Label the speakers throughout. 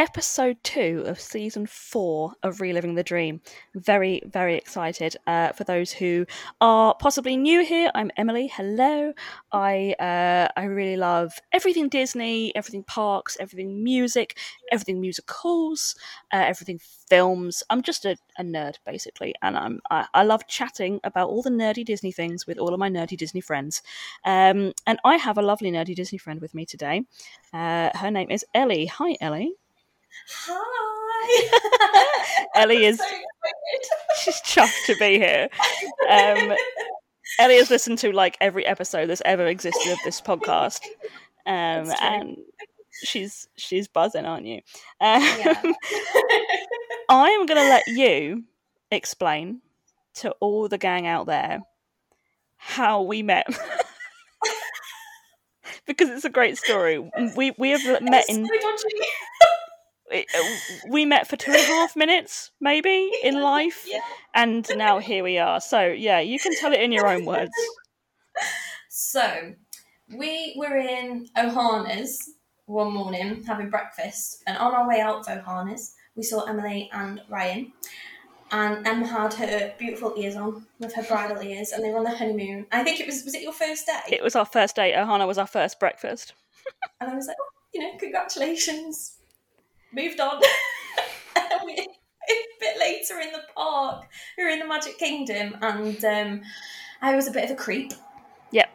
Speaker 1: episode two of season four of Reliving the Dream. Very, very excited. Uh, for those who are possibly new here, I'm Emily. Hello. I uh, I really love everything Disney, everything parks, everything music, everything musicals, uh, everything films. I'm just a, a nerd basically, and I'm I, I, love chatting about all the nerdy Disney things with all of my nerdy Disney friends. Um, and I have a lovely nerdy Disney friend with me today. Uh, her name is Ellie. Hi, Ellie.
Speaker 2: Hi.
Speaker 1: Ellie is so she's chuffed to be here. Um, Ellie has listened to like every episode that's ever existed of this podcast, um, and she's she's buzzing, aren't you? Um, yeah. I am going to let you explain to all the gang out there how we met. because it's a great story. We we have met in uh, Uh, we met for two and a half minutes, maybe in life, yeah. and now here we are. So yeah, you can tell it in your own words.
Speaker 2: So we were in Ohana's one morning having breakfast, and on our way out of Ohana's, we saw Emily and Ryan. And Emma had her beautiful ears on with her bridal ears, and they were on the honeymoon. I think it was was it your first day?
Speaker 1: It was our first day. Ohana was our first breakfast.
Speaker 2: and I was like, oh, you know, congratulations moved on. a bit later in the park, we were in the Magic Kingdom, and um, I was a bit of a creep.
Speaker 1: Yep,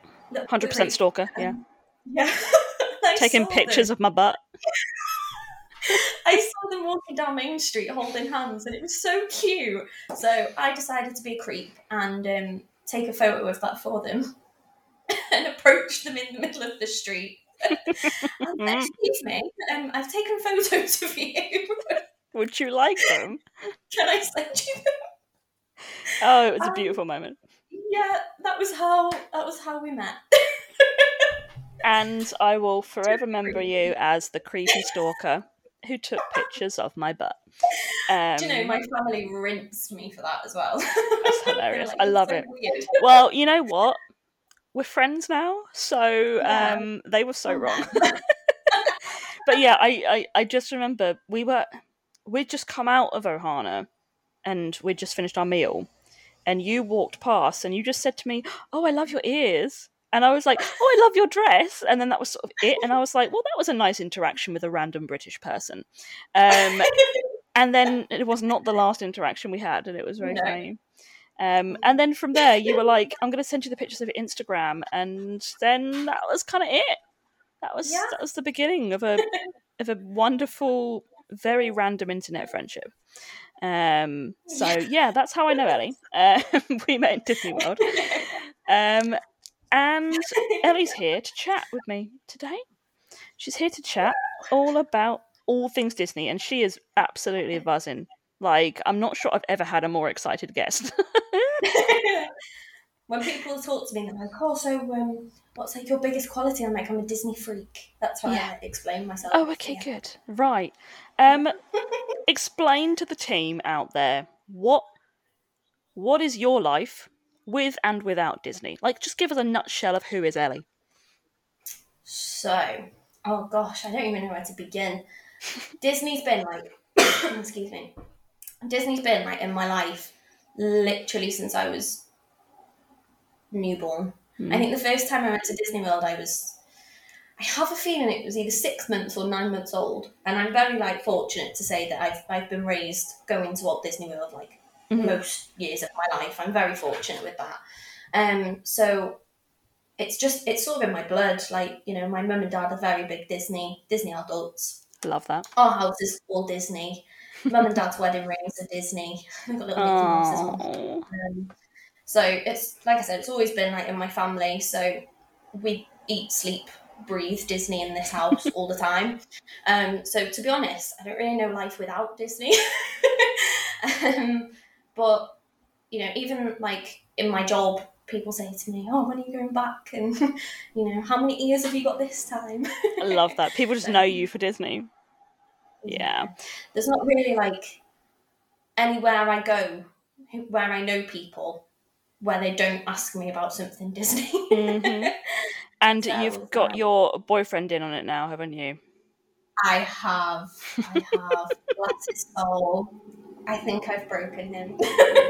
Speaker 1: hundred percent stalker. Yeah, um,
Speaker 2: yeah.
Speaker 1: Taking pictures them. of my butt.
Speaker 2: I saw them walking down Main Street holding hands, and it was so cute. So I decided to be a creep and um, take a photo of that for them, and approach them in the middle of the street excuse me, um, I've taken photos of you.
Speaker 1: Would you like them?
Speaker 2: Can I send you them?
Speaker 1: Oh, it was um, a beautiful moment.
Speaker 2: Yeah, that was how that was how we met.
Speaker 1: and I will forever remember you as the creepy stalker who took pictures of my butt.
Speaker 2: Um, Do you know my family rinsed me for that as well?
Speaker 1: That's hilarious. like, I love so it. Weird. Well, you know what? We're friends now, so yeah. um, they were so wrong. but yeah, I, I, I just remember we were we'd just come out of Ohana and we'd just finished our meal, and you walked past and you just said to me, "Oh, I love your ears." And I was like, "Oh, I love your dress," and then that was sort of it. And I was like, "Well, that was a nice interaction with a random British person." Um, and then it was not the last interaction we had, and it was very no. funny. Um, and then from there, you were like, "I'm going to send you the pictures of Instagram," and then that was kind of it. That was yeah. that was the beginning of a of a wonderful, very random internet friendship. Um, so yeah. that's how I know Ellie. Uh, we met in Disney World, um, and Ellie's here to chat with me today. She's here to chat all about all things Disney, and she is absolutely buzzing like, I'm not sure I've ever had a more excited guest.
Speaker 2: when people talk to me, they're like, "Oh, so um, what's like your biggest quality?" I'm like, "I'm a Disney freak." That's how yeah. I explain myself.
Speaker 1: Oh, okay, yeah. good, right. Um, explain to the team out there what what is your life with and without Disney. Like, just give us a nutshell of who is Ellie.
Speaker 2: So, oh gosh, I don't even know where to begin. Disney's been like, excuse me, Disney's been like in my life literally since I was newborn. Mm. I think the first time I went to Disney World, I was, I have a feeling it was either six months or nine months old, and I'm very like fortunate to say that I've I've been raised going to Walt Disney World like mm-hmm. most years of my life. I'm very fortunate with that. Um, so it's just it's sort of in my blood. Like you know, my mum and dad are very big Disney Disney adults.
Speaker 1: Love that.
Speaker 2: Our house is all Disney. Mum and Dad's wedding rings are Disney. I've got little Mickey Mouses on. Um, so it's like I said, it's always been like in my family. So we eat, sleep, breathe Disney in this house all the time. Um, so to be honest, I don't really know life without Disney. um, but you know, even like in my job, people say to me, "Oh, when are you going back?" And you know, how many ears have you got this time?
Speaker 1: I love that. People just know you for Disney. Yeah.
Speaker 2: There's not really like anywhere I go where I know people where they don't ask me about something Disney.
Speaker 1: mm-hmm. And
Speaker 2: So,
Speaker 1: you've got
Speaker 2: um,
Speaker 1: your boyfriend in on it now, haven't you?
Speaker 2: I have. I have. Bless his soul. I think I've broken him.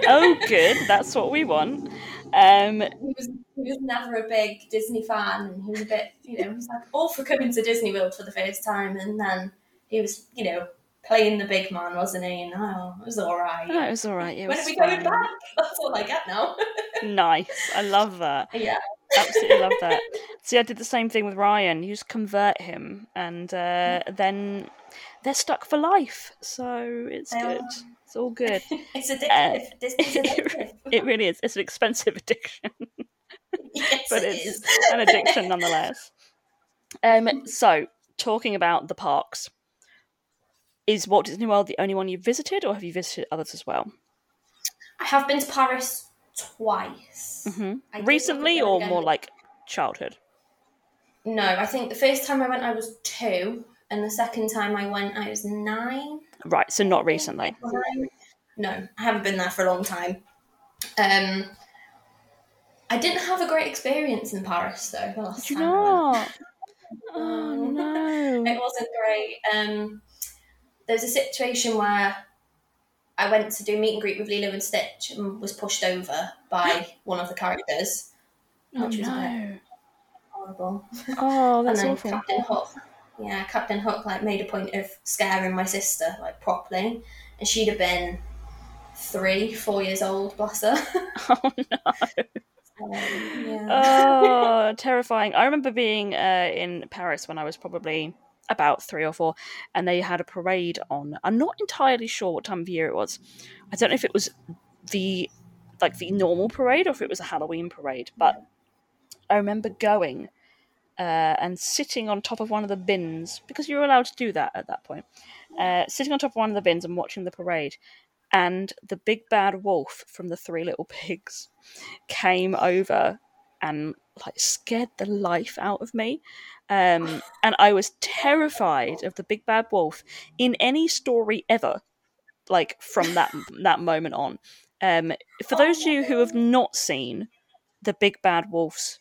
Speaker 1: Oh, good. That's what we want. Um,
Speaker 2: he was he was never a big Disney fan, and he was a bit, you know, he was like all for coming to Disney World for the first time, and then he was, you know, playing the big man, wasn't he? And oh, it was all right.
Speaker 1: no, it was all right. It
Speaker 2: when are we going back? That's all I get now.
Speaker 1: Nice. I love that.
Speaker 2: yeah.
Speaker 1: Absolutely love that. See, I did the same thing with Ryan. You just convert him, and uh, then they're stuck for life. So it's good. It's all good.
Speaker 2: It's addictive. Disney's addictive.
Speaker 1: It really is. It's an expensive addiction,
Speaker 2: yes,
Speaker 1: but
Speaker 2: it
Speaker 1: it's
Speaker 2: is.
Speaker 1: an addiction nonetheless. Um, so talking about the parks, is Walt Disney World the only one you've visited, or have you visited others as well?
Speaker 2: I have been to Paris twice.
Speaker 1: hmm
Speaker 2: I did look at
Speaker 1: Recently, or
Speaker 2: again.
Speaker 1: more like childhood?
Speaker 2: No, I think the first time I went I was two, and the second time I went I was nine.
Speaker 1: Right. So not recently.
Speaker 2: No, I haven't been there for a long time. Um, I didn't have a great experience in Paris though. The last
Speaker 1: Did you
Speaker 2: time I went.
Speaker 1: not? Oh no.
Speaker 2: it wasn't great. Um, there was a situation where I went to do meet and greet with Lilo and Stitch and was pushed over by one of the characters,
Speaker 1: Oh
Speaker 2: which was a bit
Speaker 1: no.
Speaker 2: horrible.
Speaker 1: Oh,
Speaker 2: and
Speaker 1: that's
Speaker 2: then
Speaker 1: awful.
Speaker 2: Captain Hook, yeah, Captain Hook like made a point of scaring my sister like properly, and she'd have been three, four years old, bless her.
Speaker 1: Oh no.
Speaker 2: Um, yeah.
Speaker 1: Oh, terrifying. I remember being uh, in Paris when I was probably about three or four, and they had a parade on. I'm not entirely sure what time of year it was. I don't know if it was the like the normal parade or if it was a Halloween parade, but I remember going uh, and sitting on top of one of the bins because you were allowed to do that at that point. Uh, sitting on top of one of the bins and watching the parade, and the big bad wolf from the Three Little Pigs came over and like scared the life out of me. Um, and I was terrified of the big bad wolf in any story ever, like from that that moment on. Um, for those of you who have not seen the big bad wolf's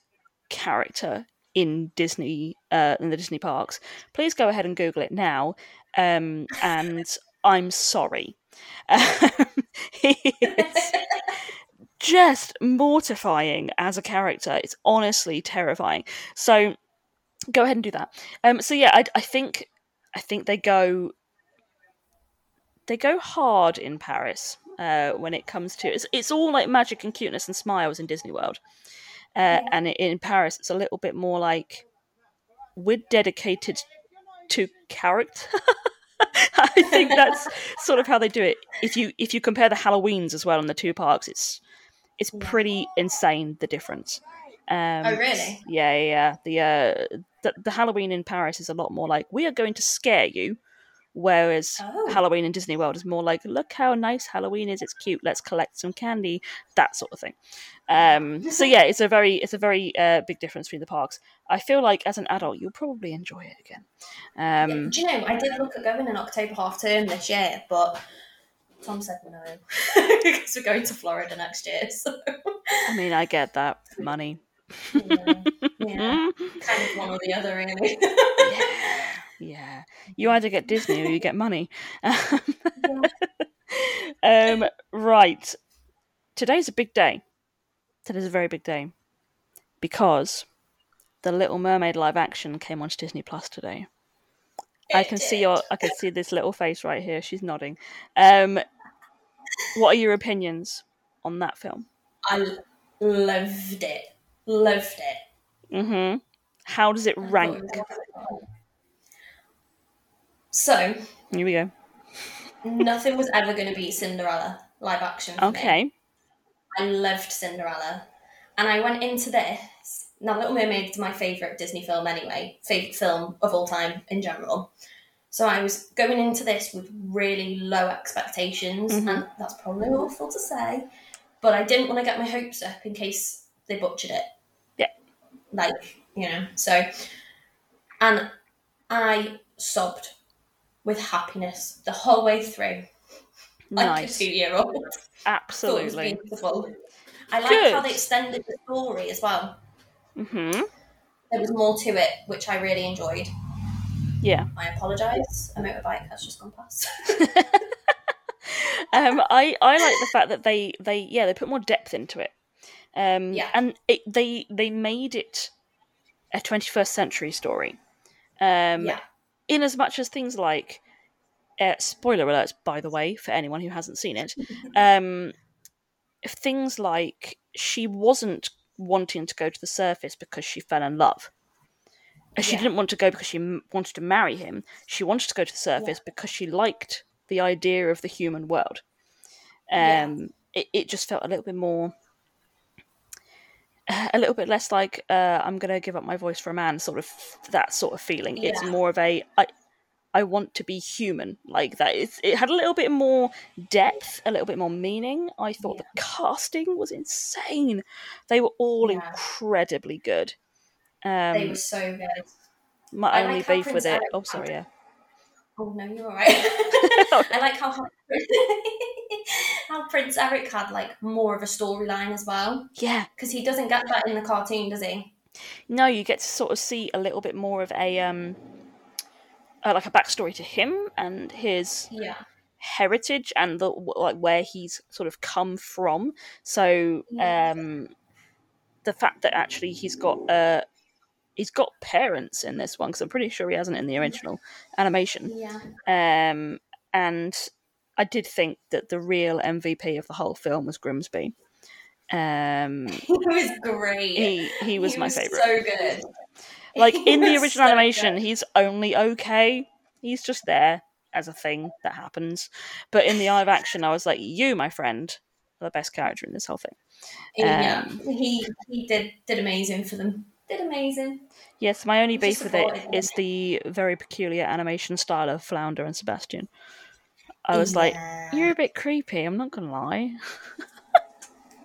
Speaker 1: character in Disney uh, in the Disney parks, please go ahead and Google it now. Um, and I'm sorry. Um, he is just mortifying as a character. It's honestly terrifying. So go ahead and do that. Um, so yeah, I, I think I think they go they go hard in Paris uh, when it comes to it's it's all like magic and cuteness and smiles in Disney World, uh, and in Paris it's a little bit more like we're dedicated to character. I think that's sort of how they do it. If you if you compare the Halloweens as well in the two parks, it's it's pretty insane the difference. Um,
Speaker 2: Oh, really?
Speaker 1: Yeah, yeah. yeah. The, uh, the the Halloween in Paris is a lot more like we are going to scare you, whereas
Speaker 2: Oh.
Speaker 1: Halloween in Disney World is more like look how nice Halloween is. It's cute. Let's collect some candy. That sort of thing. Um, so yeah, it's a very it's a very uh, big difference between the parks. I feel like as an adult you'll probably enjoy it again. Um,
Speaker 2: Do you know, I did look at going in October half term this year, but Tom said no because we're going to Florida next year. So
Speaker 1: I mean, I get that money.
Speaker 2: Yeah, yeah, kind of one or the other, really.
Speaker 1: yeah, yeah. You either get Disney or you get money. um, right. Today's a big day. Today's a very big day because the Little Mermaid live action came onto Disney Plus today. I
Speaker 2: It
Speaker 1: can see your I can see this little face right here. She's nodding. Um, what are your opinions on that film?
Speaker 2: I loved it. Loved it.
Speaker 1: Mm-hmm. How does it rank?
Speaker 2: it was wonderful. So
Speaker 1: Here we go.
Speaker 2: nothing was ever going to beat Cinderella live action. For Me.
Speaker 1: Okay.
Speaker 2: I loved Cinderella, and I went into this. Now, Little Mermaid is my favorite Disney film anyway, favorite film of all time in general. So I was going into this with really low expectations,
Speaker 1: Mhm.
Speaker 2: and that's probably awful to say, but I didn't want to get my hopes up in case they butchered it.
Speaker 1: Yeah.
Speaker 2: Like you know, so and I sobbed with happiness the whole way through, like
Speaker 1: Nice.
Speaker 2: a thought it was
Speaker 1: Absolutely.
Speaker 2: beautiful. I like how they extended the story as well.
Speaker 1: Mm-hmm.
Speaker 2: there was more to it, which I really enjoyed.
Speaker 1: Yeah.
Speaker 2: I apologise. A motorbike has just gone past.
Speaker 1: um, I I like the fact that they they yeah they put more depth into it. Um,
Speaker 2: Yeah.
Speaker 1: and it, they they made it a 21st century story. Um,
Speaker 2: yeah.
Speaker 1: in as much as things like uh, spoiler alerts by the way for anyone who hasn't seen it um things like she wasn't wanting to go to the surface because she fell in love she
Speaker 2: Yeah.
Speaker 1: didn't want to go because she m- wanted to marry him she wanted to go to the surface because she liked the idea of the human world um
Speaker 2: Yeah.
Speaker 1: it, it just felt a little bit more a little bit less like uh, I'm going to give up my voice for a man, sort of that sort of feeling. It's more of a I, I want to be human, like that. It's, it had a little bit more depth, a little bit more meaning. I thought the casting was insane. They were all
Speaker 2: Yeah.
Speaker 1: incredibly good. Um,
Speaker 2: they were so good.
Speaker 1: my
Speaker 2: I
Speaker 1: only
Speaker 2: like
Speaker 1: beef with it. Oh, sorry, yeah.
Speaker 2: Oh no, you're alright. I like how how Prince Eric had like more of a storyline as well
Speaker 1: Yeah,
Speaker 2: because he doesn't get that in the cartoon, does he?
Speaker 1: no, you get to sort of see a little bit more of a um, uh, like a backstory to him and his
Speaker 2: Yeah.
Speaker 1: heritage and the like where he's sort of come from. So um, the fact that actually he's got uh, he's got parents in this one because I'm pretty sure he hasn't in the original animation.
Speaker 2: Yeah.
Speaker 1: Um, and I did think that the real MVP of the whole film was Grimsby. Um,
Speaker 2: He was great.
Speaker 1: he he was my favorite.
Speaker 2: So good.
Speaker 1: like
Speaker 2: He
Speaker 1: in the original
Speaker 2: so
Speaker 1: animation
Speaker 2: good.
Speaker 1: he's only okay he's just there as a thing that happens but in the live action i was like you my friend are the best character in this whole thing
Speaker 2: yeah,
Speaker 1: um,
Speaker 2: he he did did amazing for them. Did amazing.
Speaker 1: yes my only beef with it is the very peculiar animation style of flounder and sebastian i was like you're a bit creepy i'm not gonna lie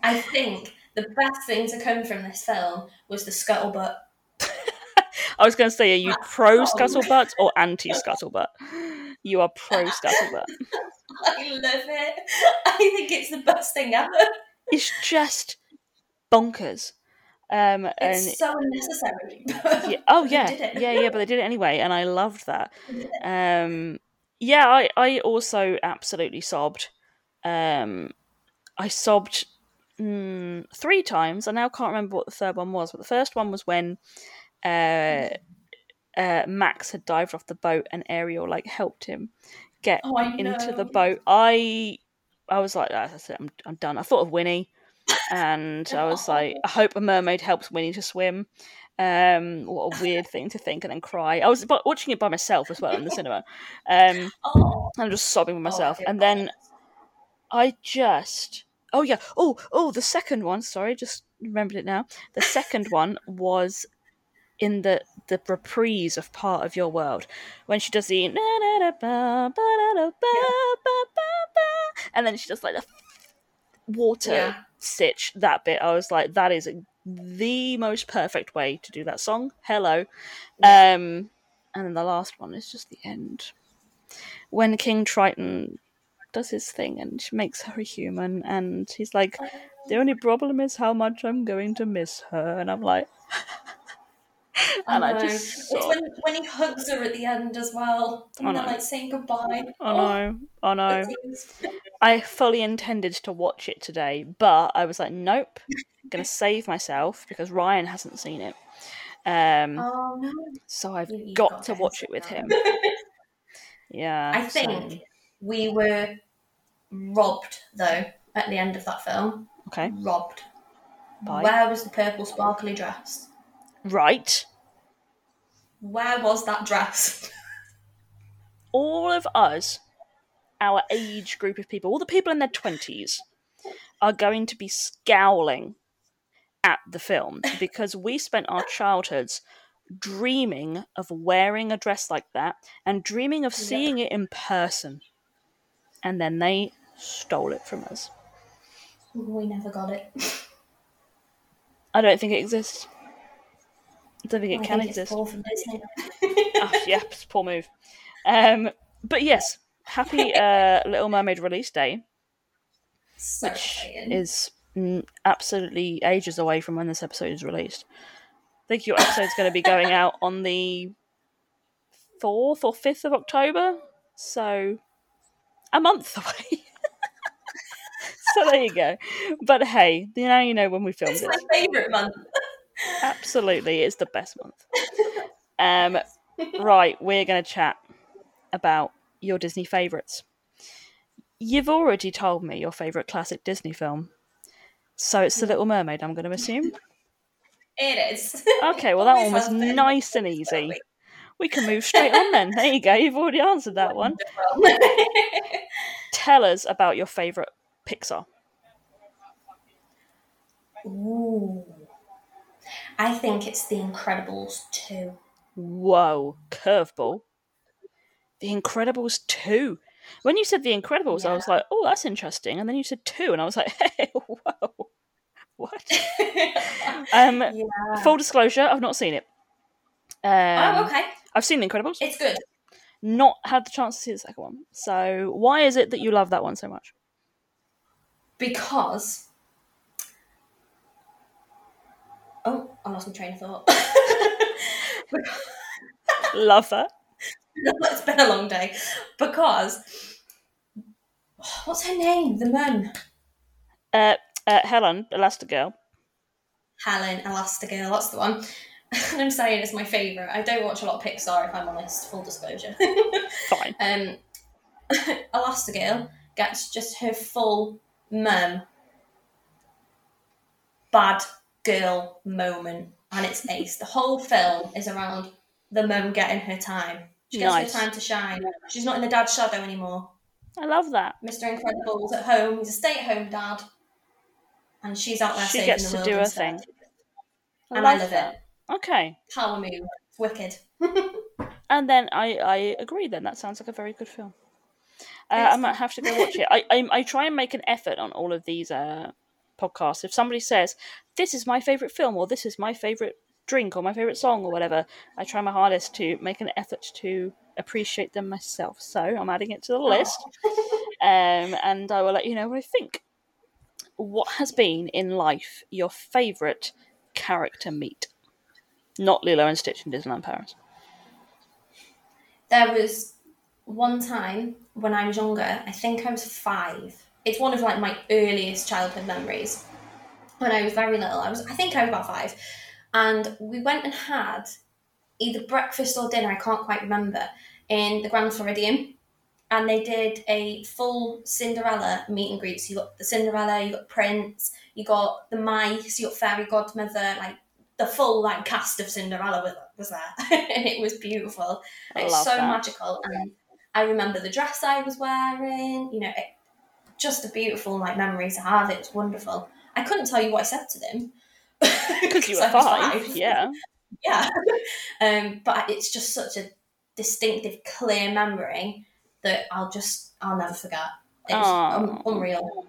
Speaker 2: I think the best thing to come from this film was the scuttlebutt.
Speaker 1: i was gonna say are you pro scuttlebutt or anti scuttlebutt you are pro scuttlebutt
Speaker 2: I love it. I think it's the best thing ever.
Speaker 1: it's just bonkers um and
Speaker 2: It's so unnecessary.
Speaker 1: yeah. Oh yeah, yeah, yeah. But they did it anyway, and I loved that. Um, yeah, I I also absolutely sobbed. Um, I sobbed mm, three times. I now can't remember what the third one was, but the first one was when uh, uh, Max had dived off the boat and Ariel like helped him get
Speaker 2: Oh,
Speaker 1: into the boat. I I was like, that's it. I'm I'm done. I thought of Winnie, and I was like, I hope a mermaid helps Winnie to swim. Um, what a weird thing to think and then cry. I was watching it by myself as well in the cinema. Um,
Speaker 2: Oh,
Speaker 1: I'm just sobbing with
Speaker 2: oh,
Speaker 1: myself,
Speaker 2: did
Speaker 1: and then. I just oh yeah oh oh the second one. Sorry, just remembered it now. The second one was in the the reprise of part of your world when she does the ba and then she does like the water
Speaker 2: Yeah.
Speaker 1: stitch that bit. I was like that is the most perfect way to do that song. Hello. Um and then the last one is just the end. When king triton does his thing and she makes her a human and he's like the only problem is how much i'm going to miss her. And i'm like and I
Speaker 2: know.
Speaker 1: just
Speaker 2: it's when when he hugs her at the end as well, and
Speaker 1: I
Speaker 2: they're like saying goodbye.
Speaker 1: I I know.
Speaker 2: the tears.
Speaker 1: I fully intended to watch it today, but I was like, nope, I'm gonna save myself because Ryan hasn't seen it. Um,
Speaker 2: Oh no!
Speaker 1: so I've
Speaker 2: You-
Speaker 1: got,
Speaker 2: got
Speaker 1: to watch it with him. Yeah,
Speaker 2: I
Speaker 1: so-
Speaker 2: think we were robbed though at the end of that film.
Speaker 1: okay,
Speaker 2: Robbed.
Speaker 1: By?
Speaker 2: Where was the purple sparkly dress?
Speaker 1: Right.
Speaker 2: Where was that dress?
Speaker 1: All of us, our age group of people, all the people in their twenties, are going to be scowling at the film because we spent our childhoods dreaming of wearing a dress like that and dreaming of seeing it in person. And then they stole it from us.
Speaker 2: we never got it.
Speaker 1: I don't think it exists. Don't think it
Speaker 2: I
Speaker 1: can
Speaker 2: think it's
Speaker 1: exist.
Speaker 2: Paul from Disney.
Speaker 1: oh, it's a poor move. Um, but yes, happy uh, Little Mermaid release day,
Speaker 2: so
Speaker 1: which
Speaker 2: exciting.
Speaker 1: is mm, absolutely ages away from when this episode is released. I think your episode's going to be going out on the 4th or 5th of October. So, a month away. so there you go. But hey, now you know when we filmed
Speaker 2: It's
Speaker 1: it.
Speaker 2: my favourite month.
Speaker 1: Absolutely, it's the best month. Um, right, we're going to chat about your Disney favourites. You've already told me your favourite classic Disney film, so it's The Little Mermaid. I'm going to assume.
Speaker 2: It is.
Speaker 1: Okay, well that one was nice and easy. We can move straight on then. There you go. You've already answered that one. Tell us about your favourite Pixar.
Speaker 2: Ooh. I think it's The Incredibles 2.
Speaker 1: Whoa, curveball. The Incredibles 2. When you said The Incredibles, I was like, oh, that's interesting. And then you said 2, and I was like, hey, whoa. What? Um,
Speaker 2: yeah.
Speaker 1: Full disclosure, I've not seen it. Um,
Speaker 2: oh, okay.
Speaker 1: I've seen The Incredibles,
Speaker 2: It's good.
Speaker 1: not had the chance to see the second one. So, why is it that you love that one so much?
Speaker 2: Because. Oh, I lost my train of thought.
Speaker 1: Love that.
Speaker 2: it's been a long day. Because. What's her name? The mum.
Speaker 1: Uh, uh, Helen, Elastigirl.
Speaker 2: Helen Elastigirl, that's the one. And I'm saying it's my favourite. I don't watch a lot of Pixar, if I'm honest, full disclosure.
Speaker 1: Fine.
Speaker 2: um, Elastigirl gets just her full mum bad girl moment, and it's ace. The whole film is around the mum getting her time. She gets
Speaker 1: Nice.
Speaker 2: her time to shine. She's not in the dad's shadow anymore.
Speaker 1: I love that.
Speaker 2: Mr. Incredible's at home. He's a stay-at-home dad, and she's out there
Speaker 1: She
Speaker 2: saving
Speaker 1: gets
Speaker 2: the
Speaker 1: to
Speaker 2: world
Speaker 1: do her
Speaker 2: instead.
Speaker 1: thing.
Speaker 2: And I
Speaker 1: love
Speaker 2: love
Speaker 1: that.
Speaker 2: it.
Speaker 1: Okay.
Speaker 2: Power move. It's wicked.
Speaker 1: And then I, I agree. Then that sounds like a very good film. Uh, I might have to go watch it. I, I I try and make an effort on all of these uh, podcasts. If somebody says this is my favorite film or this is my favorite drink or my favorite song or whatever, I try my hardest to make an effort to appreciate them myself. So I'm adding it to the list, um, and I will let you know what I think. What has been in life your favorite character meet? Not Lilo and Stitch in Disneyland Paris.
Speaker 2: There was one time when I was younger, I think I was five. It's one of like my earliest childhood memories. When I was very little, I was I think I was about five. And we went and had either breakfast or dinner, I can't quite remember, in the Grand Floridian. And they did a full Cinderella meet and greet. So you got the Cinderella, you got Prince, you got the mice, you got Fairy Godmother, like the full like cast of Cinderella was, was there. and it was beautiful. It's so
Speaker 1: that.
Speaker 2: magical, and I remember the dress I was wearing. You know, it, just a beautiful like memory to have. It was wonderful. I couldn't tell you what I said to them
Speaker 1: Because you were
Speaker 2: was
Speaker 1: five, yeah.
Speaker 2: yeah. um, but it's just such a distinctive, clear memory that I'll just I'll never forget. It was
Speaker 1: Aw.
Speaker 2: un- unreal.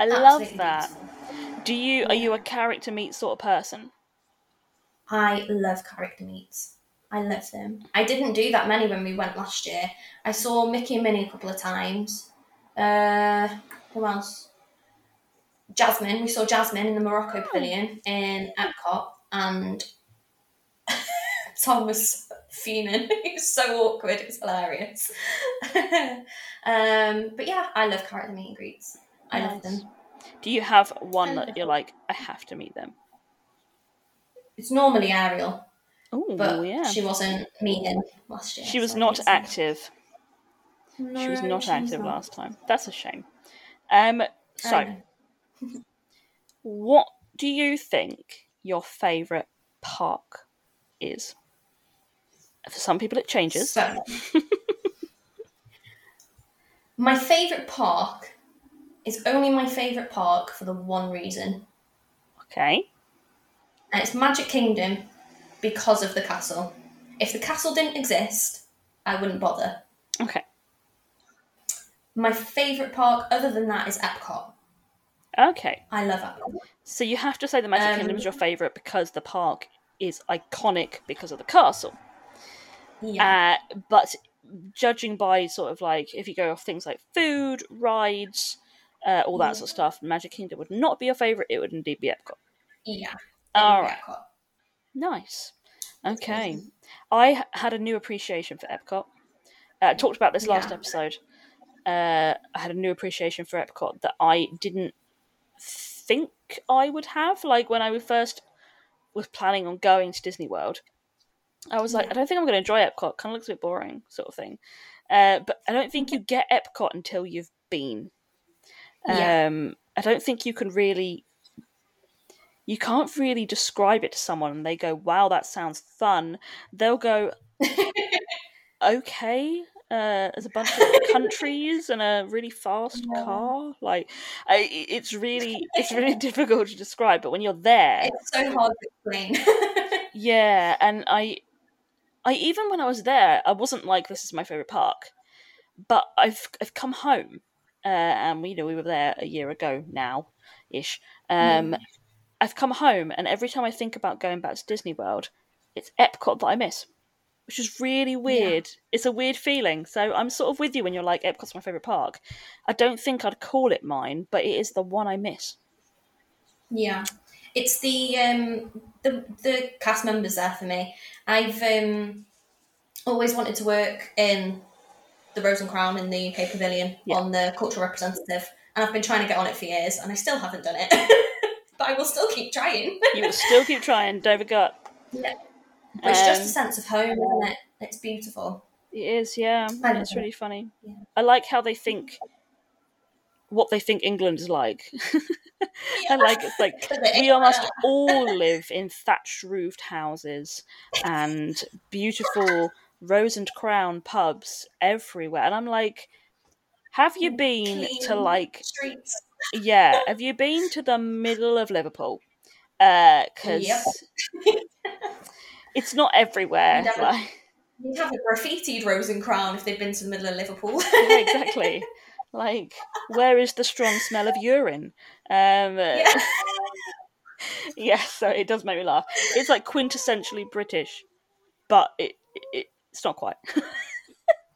Speaker 1: I love that.
Speaker 2: beautiful.
Speaker 1: Do you are you a character meet sort of person?
Speaker 2: I love character meets. I love them. I didn't do that many when we went last year. I saw Mickey and Minnie a couple of times. Uh, who else? Jasmine. We saw Jasmine in the Morocco Pavilion in Epcot, and Tom was fuming. He was so awkward. It was hilarious. um, but yeah, I love character meet and greets. I love them.
Speaker 1: Do you have one that you're like, I have to meet them?
Speaker 2: It's normally Ariel,
Speaker 1: Oh
Speaker 2: but
Speaker 1: yeah.
Speaker 2: she wasn't meeting last year.
Speaker 1: She was
Speaker 2: so
Speaker 1: not
Speaker 2: didn't
Speaker 1: active. she was not active
Speaker 2: not.
Speaker 1: last time. That's a shame. Um so what do you think your favourite park is? For some people it changes.
Speaker 2: So, my favourite park is only my favourite park for the one reason,
Speaker 1: Okay.
Speaker 2: and it's Magic Kingdom because of the castle. If the castle didn't exist, I wouldn't bother.
Speaker 1: Okay.
Speaker 2: My favourite park, other than that, is Epcot.
Speaker 1: Okay.
Speaker 2: I love Epcot.
Speaker 1: So you have to say the Magic
Speaker 2: Um,
Speaker 1: Kingdom is your favourite because the park is iconic because of the castle.
Speaker 2: Yeah,
Speaker 1: Uh, but judging by sort of like if you go off things like food, rides, uh, all that sort of stuff, Magic Kingdom would not be your favourite. It would indeed be Epcot.
Speaker 2: yeah.
Speaker 1: All
Speaker 2: it would be
Speaker 1: right.
Speaker 2: Epcot.
Speaker 1: Nice. Okay. I had a new appreciation for Epcot. Uh, talked about this last
Speaker 2: Yeah.
Speaker 1: episode. Uh, I had a new appreciation for Epcot that I didn't think I would have. Like when I first was planning on going to Disney World, I was like,
Speaker 2: Yeah.
Speaker 1: I don't think I'm going to enjoy Epcot. Kind of looks a bit boring, sort of thing. Uh, but I don't think you get Epcot until you've been.
Speaker 2: Yeah.
Speaker 1: Um, I don't think you can really. You can't really describe it to someone and they go, wow, that sounds fun. They'll go, okay, uh, there's a bunch of countries and a really fast
Speaker 2: Yeah.
Speaker 1: car. Like, I, it's really, it's really difficult to describe. But when you're there,
Speaker 2: It's so hard to explain.
Speaker 1: yeah, and I, I even when I was there, I wasn't like this is my favorite park, but I've I've come home, uh, and we you know we were there a year ago now, ish. Um,
Speaker 2: Mm.
Speaker 1: I've come home, and every time I think about going back to Disney World, it's Epcot that I miss, which is really weird. It's a weird feeling. So I'm sort of with you when you're like Epcot's my favorite park. I don't think I'd call it mine, but it is the one I miss.
Speaker 2: Yeah, it's the um the the cast members there for me. I've um always wanted to work in the Rose and Crown in the UK Pavilion
Speaker 1: Yeah.
Speaker 2: on the cultural representative, and I've been trying to get on it for years, and I still haven't done it. but I will still keep trying.
Speaker 1: You will still keep trying. Don't forget.
Speaker 2: Yeah. It's just
Speaker 1: Um,
Speaker 2: a sense of home, isn't it? It's beautiful.
Speaker 1: It is, yeah. And It's really funny.
Speaker 2: Yeah.
Speaker 1: I like how they think what they think England is like. I like it's like we almost all live in thatched roofed houses and beautiful rose and crown pubs everywhere. And I'm like, have you been to like
Speaker 2: streets.
Speaker 1: yeah, have you been to the middle of Liverpool? Uh 'cause
Speaker 2: Yep.
Speaker 1: It's not everywhere.
Speaker 2: You'd have a-
Speaker 1: Like,
Speaker 2: You'd have a graffitied Rose and Crown if they'd been to the middle of Liverpool.
Speaker 1: yeah, exactly. Like, where is the strong smell of urine? Um,
Speaker 2: Yeah.
Speaker 1: yeah, so it does make me laugh. It's like quintessentially British, but it, it it's not quite.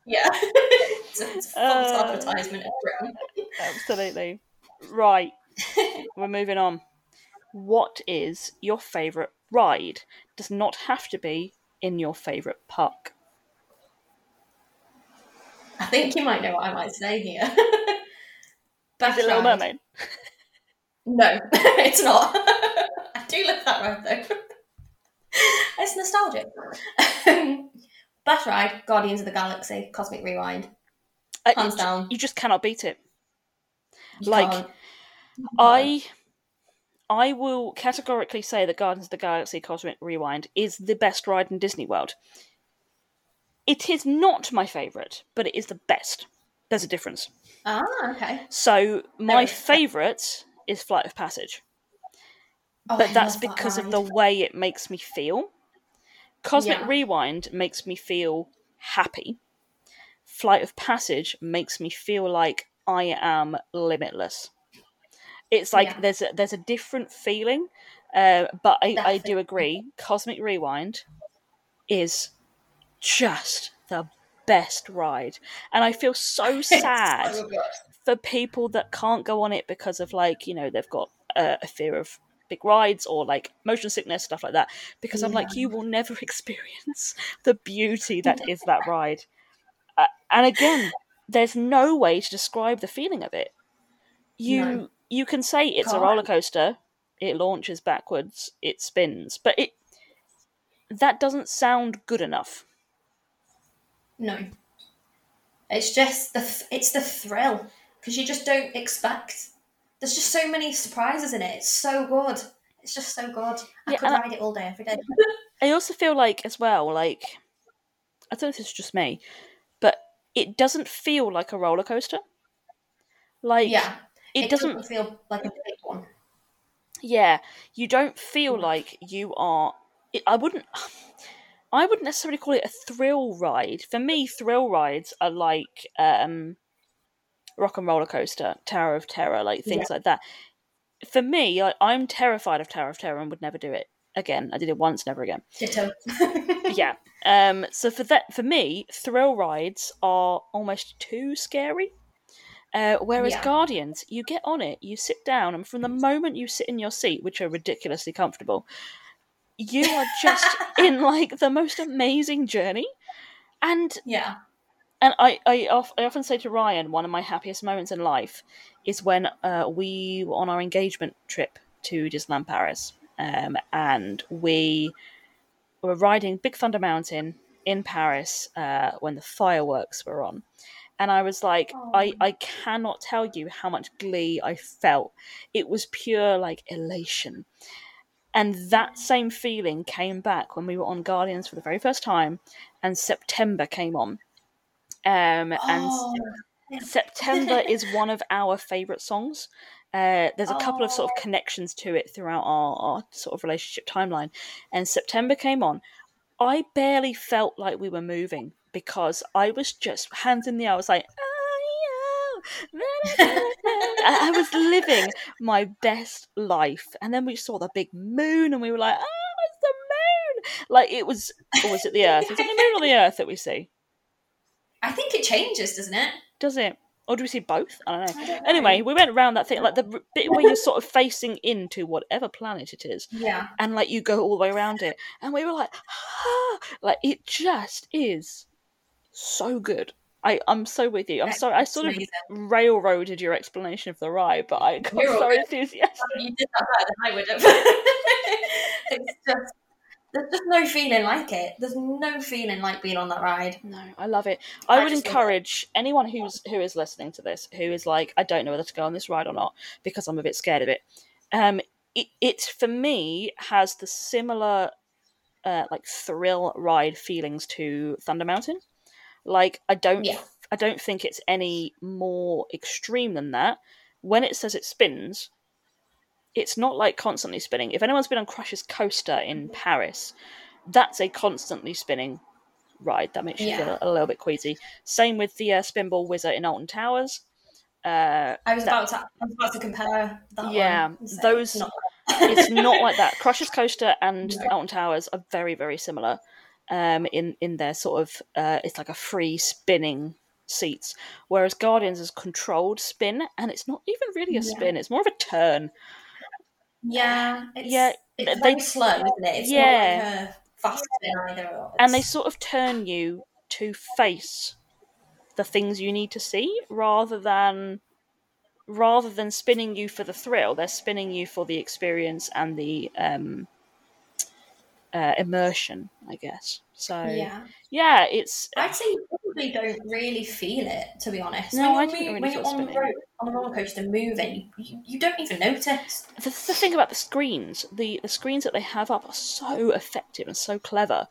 Speaker 2: yeah. it's a, it's false
Speaker 1: Uh,
Speaker 2: advertisement of
Speaker 1: Absolutely. Right, we're moving on. What is your favourite ride? Does not have to be in your favourite park.
Speaker 2: I think you might know what I might say here.
Speaker 1: Is
Speaker 2: Bath
Speaker 1: it Little. Mermaid?
Speaker 2: No, it's not. I do love that ride though. it's nostalgic. Bath ride, Guardians of the Galaxy, Cosmic Rewind,
Speaker 1: Uh,
Speaker 2: hands
Speaker 1: you,
Speaker 2: down.
Speaker 1: you just cannot beat it.
Speaker 2: You
Speaker 1: like,
Speaker 2: can't.
Speaker 1: I I will categorically say that Guardians of the Galaxy Cosmic Rewind is the best ride in Disney World. It is not my favourite, but it is the best. There's a difference.
Speaker 2: Ah, okay.
Speaker 1: So my favourite is Flight of Passage,
Speaker 2: Oh, I
Speaker 1: but that's
Speaker 2: love that
Speaker 1: because of the way it makes me feel. Cosmic
Speaker 2: Yeah.
Speaker 1: Rewind makes me feel happy. Flight of Passage makes me feel like I am limitless. It's like
Speaker 2: Yeah.
Speaker 1: there's a, there's a different feeling, uh, but I, I do agree. Cosmic Rewind is just the best ride, and I feel so sad
Speaker 2: so
Speaker 1: for people that can't go on it because of like you know they've got uh, a fear of big rides or like motion sickness stuff like that because i'm like you will never experience the beauty that is that ride uh, and again there's no way to describe the feeling of it you
Speaker 2: No.
Speaker 1: You can say it's a
Speaker 2: Can't.
Speaker 1: roller coaster it launches backwards it spins but it that doesn't sound good enough
Speaker 2: No. It's just the it's the thrill because you just don't expect. There's just so many surprises in it. It's so good. It's just so good. I
Speaker 1: Yeah,
Speaker 2: could
Speaker 1: and I-
Speaker 2: ride it all day, every day.
Speaker 1: I also feel like as well, like I don't know if it's just me, but it doesn't feel like a roller coaster. Like
Speaker 2: yeah,
Speaker 1: it, doesn't,
Speaker 2: feel like a big one.
Speaker 1: yeah, you don't feel
Speaker 2: Mm.
Speaker 1: like you are it, I wouldn't I wouldn't necessarily call it a thrill ride. For me, thrill rides are like um Rock and Roller Coaster, Tower of Terror, like things like that. For me, I, I'm terrified of Tower of Terror and would never do it again. I did it once, never again.
Speaker 2: Ditto.
Speaker 1: yeah. Um, so for that, for me, thrill rides are almost too scary. Uh, whereas
Speaker 2: Yeah.
Speaker 1: Guardians, you get on it, you sit down, and from the moment you sit in your seat, which are ridiculously comfortable, you are just in like the most amazing journey. And
Speaker 2: Yeah.
Speaker 1: and I, I, of, I often say to Ryan, one of my happiest moments in life is when uh, we were on our engagement trip to Disneyland Paris, um, and we were riding Big Thunder Mountain in Paris uh, when the fireworks were on. And I was like, I, I cannot tell you how much glee I felt. It was pure like elation. And that same feeling came back when we were on Guardians for the very first time, and September came on. Um, and
Speaker 2: Oh,
Speaker 1: September is one of our favourite songs. Uh, there's a couple of sort of connections to it throughout our, our sort of relationship timeline. And September came on. I barely felt like we were moving because I was just hands in the air. I was like, "Oh, yeah." I I was living my best life. And then we saw the big moon and we were like, oh, it's the moon. Like it was, or was it the earth? Is it the moon or the earth that we see?
Speaker 2: I think it changes, doesn't it?
Speaker 1: Does it? Or do we see both? I don't know.
Speaker 2: I don't know.
Speaker 1: Anyway, we went around that thing, like the bit where you're sort of facing into whatever planet it is,
Speaker 2: Yeah.
Speaker 1: and like you go all the way around it, and we were like, ah, like it just is so good. I I'm so with you. I'm
Speaker 2: That's
Speaker 1: sorry. I sort of railroaded your explanation of the ride, but I got
Speaker 2: You're
Speaker 1: so enthusiastic.
Speaker 2: You did that better than I would have. it's just there's just no feeling like it. There's no feeling like being on that ride.
Speaker 1: No, I love it. I
Speaker 2: I
Speaker 1: would
Speaker 2: just love it.
Speaker 1: encourage anyone who's who is listening to this who is like, I don't know whether to go on this ride or not because I'm a bit scared of it. Um, it, it for me has the similar, uh, like thrill ride feelings to Thunder Mountain. Like I don't,
Speaker 2: Yeah.
Speaker 1: I don't think it's any more extreme than that. When it says it spins, it's not like constantly spinning. If anyone's been on Crush's coaster in Paris, that's a constantly spinning ride that makes you
Speaker 2: Yeah.
Speaker 1: feel a little bit queasy. Same with the uh, Spinball Wizard in Alton Towers. Uh,
Speaker 2: I was
Speaker 1: That-
Speaker 2: about to I was about to compare that
Speaker 1: Yeah,
Speaker 2: one. say
Speaker 1: those-
Speaker 2: it's not
Speaker 1: it's not like that. Crush's coaster and
Speaker 2: Yeah.
Speaker 1: Alton Towers are very very similar. Um, in in their sort of uh, it's like a free spinning seats, whereas Guardians is controlled spin, and it's not even really a
Speaker 2: Yeah.
Speaker 1: spin. It's more of a turn.
Speaker 2: Yeah, it's,
Speaker 1: Yeah,
Speaker 2: it's
Speaker 1: they-
Speaker 2: very slow, isn't it? It's
Speaker 1: Yeah.
Speaker 2: not like a fast spin either.
Speaker 1: and they sort of turn you to face the things you need to see rather than rather than spinning you for the thrill they're spinning you for the experience and the um uh, immersion i guess. So yeah,
Speaker 2: yeah.
Speaker 1: it's
Speaker 2: I'd say you probably don't really feel it, to be honest.
Speaker 1: No,
Speaker 2: when
Speaker 1: I didn't really
Speaker 2: when
Speaker 1: feel
Speaker 2: you're on the road, on a roller coaster moving, you, you don't even notice.
Speaker 1: the, the thing about the screens the the screens that they have up are so effective and so clever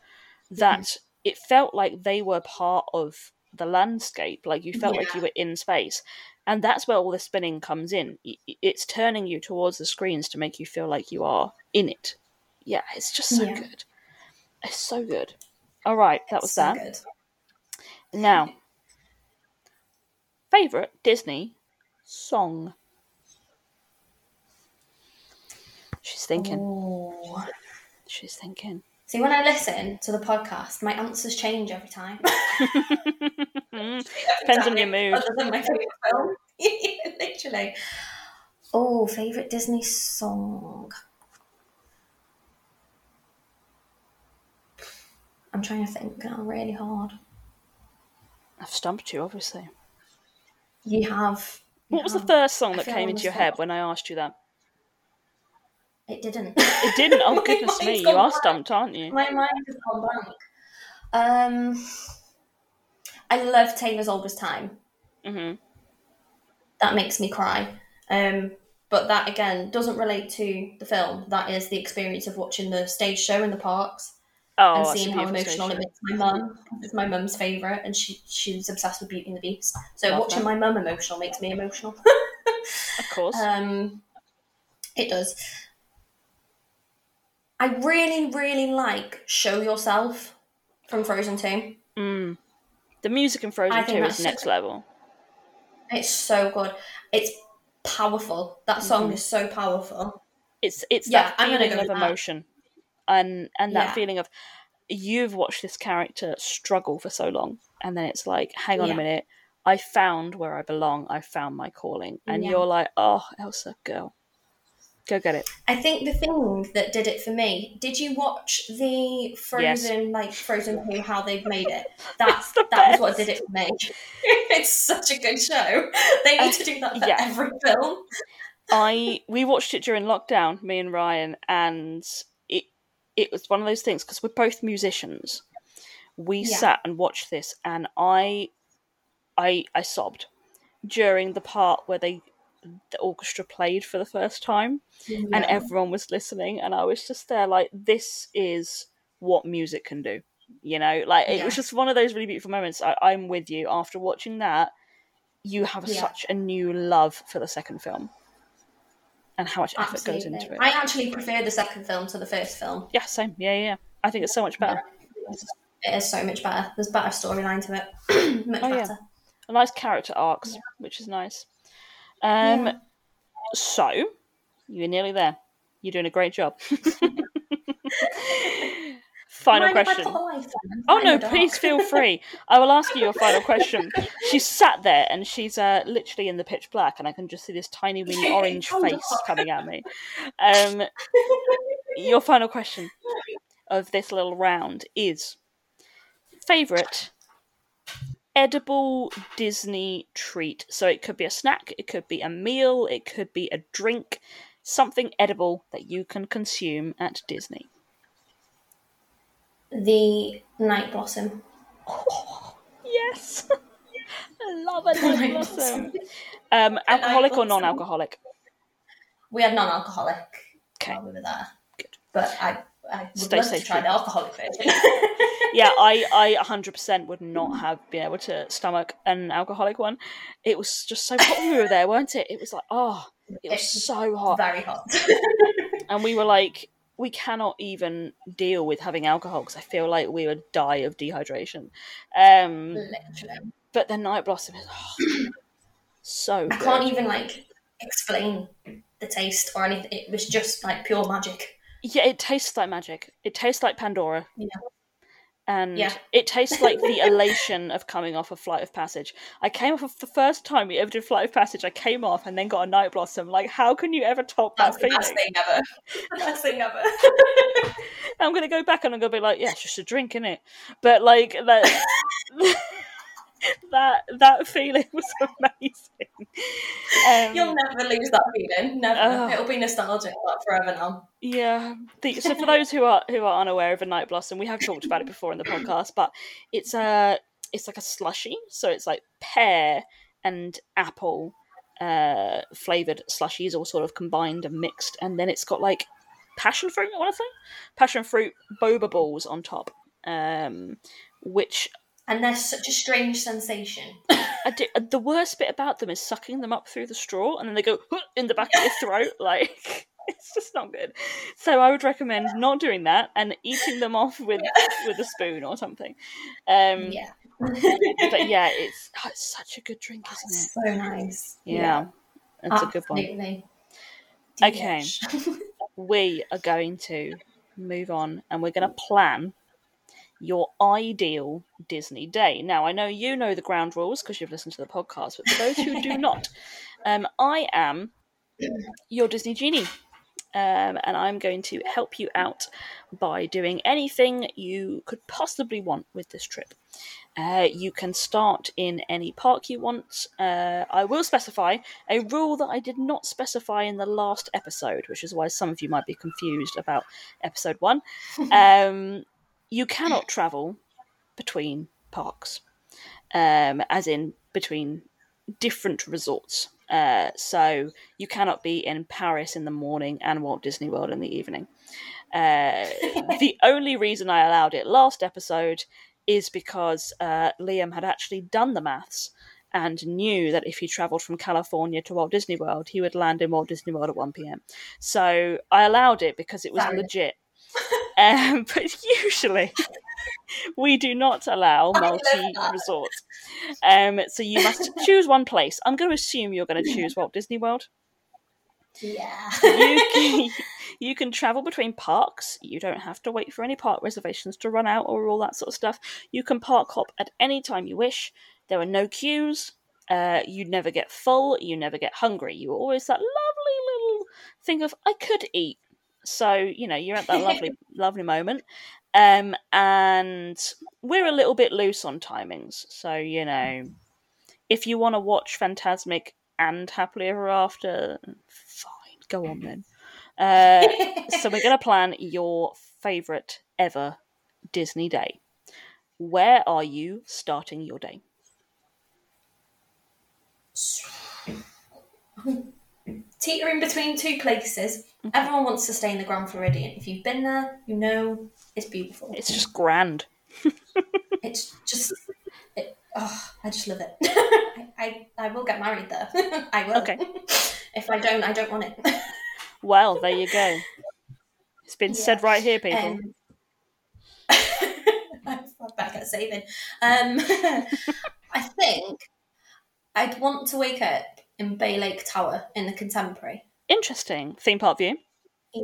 Speaker 1: that it felt like they were part of the landscape like you felt like you were in space. And that's where all the spinning comes in. It's turning you towards the screens to make you feel like you are in it yeah it's just so
Speaker 2: Yeah.
Speaker 1: good it's so good all right that was
Speaker 2: so
Speaker 1: that
Speaker 2: good.
Speaker 1: now favorite disney song she's thinking
Speaker 2: Ooh.
Speaker 1: she's thinking
Speaker 2: See, when I listen to the podcast, my answers change every time.
Speaker 1: Depends on your mood.
Speaker 2: Other than my favourite film. Literally. Oh, favourite Disney song. I'm trying to think now really hard.
Speaker 1: I've stumped you, obviously.
Speaker 2: You have. you
Speaker 1: What was the first song that came into your head when I asked you that?
Speaker 2: It didn't.
Speaker 1: It didn't. Oh goodness me, you are stumped, aren't you?
Speaker 2: My mind has gone blank. Um, I love Tale as Old as Time.
Speaker 1: hmm
Speaker 2: that makes me cry. Um, but that again doesn't relate to the film. That is the experience of watching the stage show in the parks
Speaker 1: Oh,
Speaker 2: and seeing how emotional it makes my mum. It's my mum's favourite, and she she's obsessed with Beauty and the Beast. So
Speaker 1: Love
Speaker 2: watching
Speaker 1: that.
Speaker 2: my mum emotional makes me emotional.
Speaker 1: Of course.
Speaker 2: um, it does. I really, really like "Show Yourself" from Frozen Two.
Speaker 1: mm. The music in Frozen 2
Speaker 2: that's
Speaker 1: is next level.
Speaker 2: It's so good. It's powerful. That song
Speaker 1: Mhm.
Speaker 2: is so powerful.
Speaker 1: It's it's
Speaker 2: Yeah,
Speaker 1: that
Speaker 2: I'm gonna go
Speaker 1: of
Speaker 2: with that.
Speaker 1: And and that
Speaker 2: Yeah.
Speaker 1: feeling of you've watched this character struggle for so long, and then it's like, hang on
Speaker 2: Yeah.
Speaker 1: a minute, I found where I belong. I found my calling, and
Speaker 2: Yeah.
Speaker 1: you're like, oh, Elsa, girl, Go get it.
Speaker 2: I think the thing that did it for me. Did you watch the Frozen, yes. like Frozen Two, how they've made it? That's that best. was what did it for me. it's such a good show. They need uh, to do that for yeah. every film.
Speaker 1: I we watched it during lockdown, me and Ryan, and it was one of those things because we're both musicians. We yeah. sat and watched this, and I, I, I sobbed during the part where they the orchestra played for the first time yeah. and everyone was listening and I was just there like this is what music can do you know like it yeah. was just one of those really beautiful moments I, am with you after watching that you have yeah. such a new love for the second film and how much effort Absolutely. goes into it.
Speaker 2: I actually prefer the second film to the first film.
Speaker 1: Yeah same. Yeah yeah I think it's so much better.
Speaker 2: It is so much better. There's better storyline to it. Much oh, better.
Speaker 1: A nice character arcs which is nice. Um, yeah. So, you're nearly there. You're doing a great job. final question. Oh no, please feel free. I will ask you your final question. She's sat there and she's uh, literally in the pitch black, and I can just see this tiny weeny orange oh, face coming at me. Um, your final question of this little round is favorite edible Disney treat. So it could be a snack, it could be a meal, it could be a drink, something edible that you can consume at Disney.
Speaker 2: The night blossom.
Speaker 1: Oh, yes. I love a night, night blossom. Um, alcoholic or non-alcoholic?
Speaker 2: We had non-alcoholic.
Speaker 1: Okay.
Speaker 2: we were there. Good. But I, I would Stay love to try the alcoholic version.
Speaker 1: yeah, I, I 100% would not have been able to stomach an alcoholic one. It was just so hot when we were there, weren't it? It was like, oh, it was so hot.
Speaker 2: Very hot.
Speaker 1: and we were like, we cannot even deal with having alcohol because I feel like we would die of dehydration. Um, Literally. But the night blossom is oh, so.
Speaker 2: I good. can't even like explain the taste or anything. It was just like pure magic.
Speaker 1: Yeah, it tastes like magic. It tastes like Pandora.
Speaker 2: Yeah
Speaker 1: and yeah. it tastes like the elation of coming off a flight of passage. I came off of the first time we ever did flight of passage. I came off and then got a night blossom. Like, how can you ever top
Speaker 2: That's
Speaker 1: that feeling?
Speaker 2: Best thing ever. best thing ever.
Speaker 1: I'm gonna go back and I'm gonna be like, yeah, it's just a drink, in it. But like that. that that feeling was amazing.
Speaker 2: Um, You'll never lose that feeling. Never. Uh, It'll be nostalgic like forever now.
Speaker 1: Yeah. The, so for those who are who are unaware of a night blossom, we have talked about it before in the podcast, but it's a it's like a slushy. So it's like pear and apple uh, flavored slushies all sort of combined and mixed, and then it's got like passion fruit. I want to say passion fruit boba balls on top. Um, which
Speaker 2: and they're such a strange sensation.
Speaker 1: do, uh, the worst bit about them is sucking them up through the straw, and then they go in the back of your throat. Like it's just not good. So I would recommend not doing that and eating them off with with a spoon or something. Um,
Speaker 2: yeah.
Speaker 1: but yeah, it's, oh, it's such a good drink, isn't
Speaker 2: it? So nice.
Speaker 1: Yeah, yeah. Absolutely. a good one. Okay, we are going to move on, and we're going to plan your ideal Disney day. Now, I know you know the ground rules because you've listened to the podcast, but for those who do not, um, I am your Disney genie. Um, and I'm going to help you out by doing anything you could possibly want with this trip. Uh, you can start in any park you want. Uh, I will specify a rule that I did not specify in the last episode, which is why some of you might be confused about episode one. Um, you cannot travel between parks, um, as in between different resorts. Uh, so you cannot be in Paris in the morning and Walt Disney World in the evening. Uh, the only reason I allowed it last episode is because uh, Liam had actually done the maths and knew that if he travelled from California to Walt Disney World, he would land in Walt Disney World at 1 p.m. So I allowed it because it was Sorry. legit. Um, but usually we do not allow multi resort. Um, so you must choose one place. I'm going to assume you're going to choose Walt Disney World.
Speaker 2: Yeah.
Speaker 1: you, can, you can travel between parks. You don't have to wait for any park reservations to run out or all that sort of stuff. You can park hop at any time you wish. There are no queues. Uh, you never get full. You never get hungry. You're always that lovely little thing of I could eat. So you know you're at that lovely lovely moment, um, and we're a little bit loose on timings. So you know, if you want to watch Fantasmic and Happily Ever After, fine, go on then. Uh, so we're gonna plan your favorite ever Disney day. Where are you starting your day?
Speaker 2: Teetering between two places. Everyone wants to stay in the Grand Floridian. If you've been there, you know it's beautiful.
Speaker 1: It's just grand.
Speaker 2: It's just, it, oh, I just love it. I, I, I will get married there. I will.
Speaker 1: Okay.
Speaker 2: if I don't, I don't want it.
Speaker 1: Well, there you go. It's been said right here, people.
Speaker 2: Um, I'm back at saving. Um, I think I'd want to wake up in Bay Lake Tower in the Contemporary.
Speaker 1: Interesting theme park view.
Speaker 2: Yeah.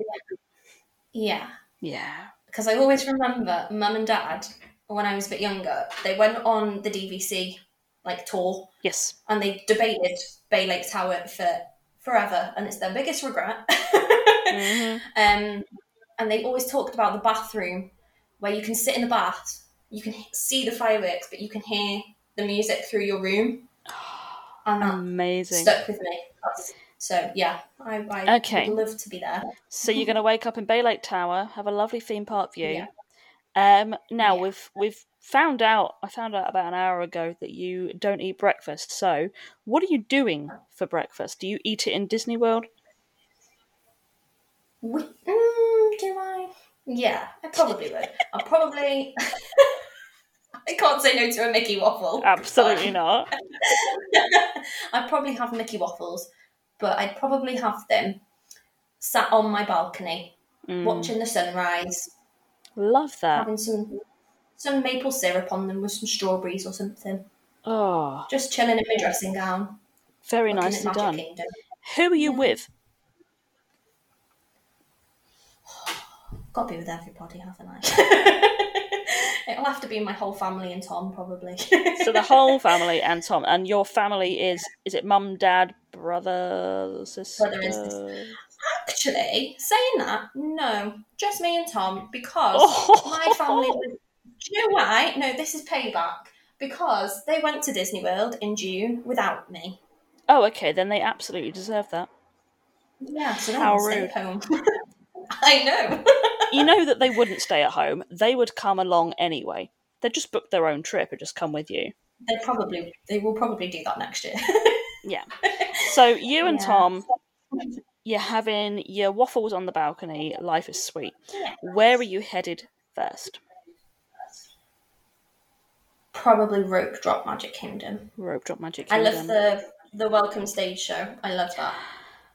Speaker 2: Yeah.
Speaker 1: Yeah.
Speaker 2: Because I always remember mum and dad, when I was a bit younger, they went on the DVC like tour
Speaker 1: Yes.
Speaker 2: and they debated Bay Lake Tower for forever, and it's their biggest regret.
Speaker 1: Mhm.
Speaker 2: um, and they always talked about the bathroom where you can sit in the bath, you can see the fireworks, but you can hear the music through your room. And that
Speaker 1: Amazing.
Speaker 2: stuck with me. So yeah, I, I
Speaker 1: Okay.
Speaker 2: would love to be there.
Speaker 1: So you're going to wake up in Bay Lake Tower, have a lovely theme park view.
Speaker 2: Yeah.
Speaker 1: Um, now
Speaker 2: Yeah.
Speaker 1: we've we've found out. I found out about an hour ago that you don't eat breakfast. So what are you doing for breakfast? Do you eat it in Disney World?
Speaker 2: We, mm, do I? Yeah, I probably would. I'll probably. I can't say no to a Mickey waffle.
Speaker 1: Absolutely not.
Speaker 2: I'd probably have Mickey waffles, but I'd probably have them sat on my balcony,
Speaker 1: Mm,
Speaker 2: watching the sunrise,
Speaker 1: love that.
Speaker 2: having some some maple syrup on them with some strawberries or something.
Speaker 1: Oh,
Speaker 2: Just chilling in my dressing gown.
Speaker 1: very nicely done.
Speaker 2: Kingdom.
Speaker 1: Who are you
Speaker 2: Yeah.
Speaker 1: with?
Speaker 2: Got to be with everybody, haven't I? It'll have to be my whole family and Tom, probably.
Speaker 1: So the whole family and Tom, and your family is is it mum, dad, brother, sister?
Speaker 2: Brother and sister. Actually, saying that, no, just me and Tom, because
Speaker 1: Oh.
Speaker 2: my family. Do you know why? No, this is payback. Because they went to Disney World in June without me.
Speaker 1: Oh, okay, then they absolutely deserve that.
Speaker 2: Yeah, so
Speaker 1: How rude.
Speaker 2: home. I know.
Speaker 1: You know that they wouldn't stay at home. They would come along anyway. They'd just book their own trip and just come with you.
Speaker 2: they probably they will probably do that next year.
Speaker 1: Yeah. So you and
Speaker 2: Yeah.
Speaker 1: Tom, you're having your waffles on the balcony. Life is sweet. Where are you headed first?
Speaker 2: probably rope drop Magic Kingdom.
Speaker 1: Rope Drop Magic Kingdom.
Speaker 2: I love the the welcome stage show. I love that.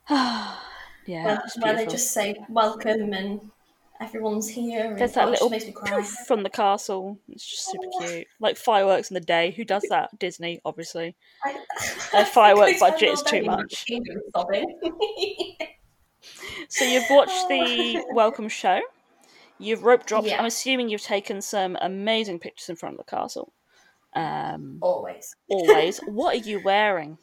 Speaker 1: yeah,
Speaker 2: where, where they just say welcome and everyone's here. And,
Speaker 1: There's that
Speaker 2: oh,
Speaker 1: little
Speaker 2: makes me cry.
Speaker 1: from the castle. It's just super cute. Like fireworks in the day. Who does that? Disney, obviously.
Speaker 2: I,
Speaker 1: Their firework budget is too much.
Speaker 2: Magic Kingdom sobbing.
Speaker 1: So you've watched the welcome show. You've rope dropped.
Speaker 2: Yeah.
Speaker 1: I'm assuming you've taken some amazing pictures in front of the castle. Um,
Speaker 2: Always.
Speaker 1: always. what are you wearing?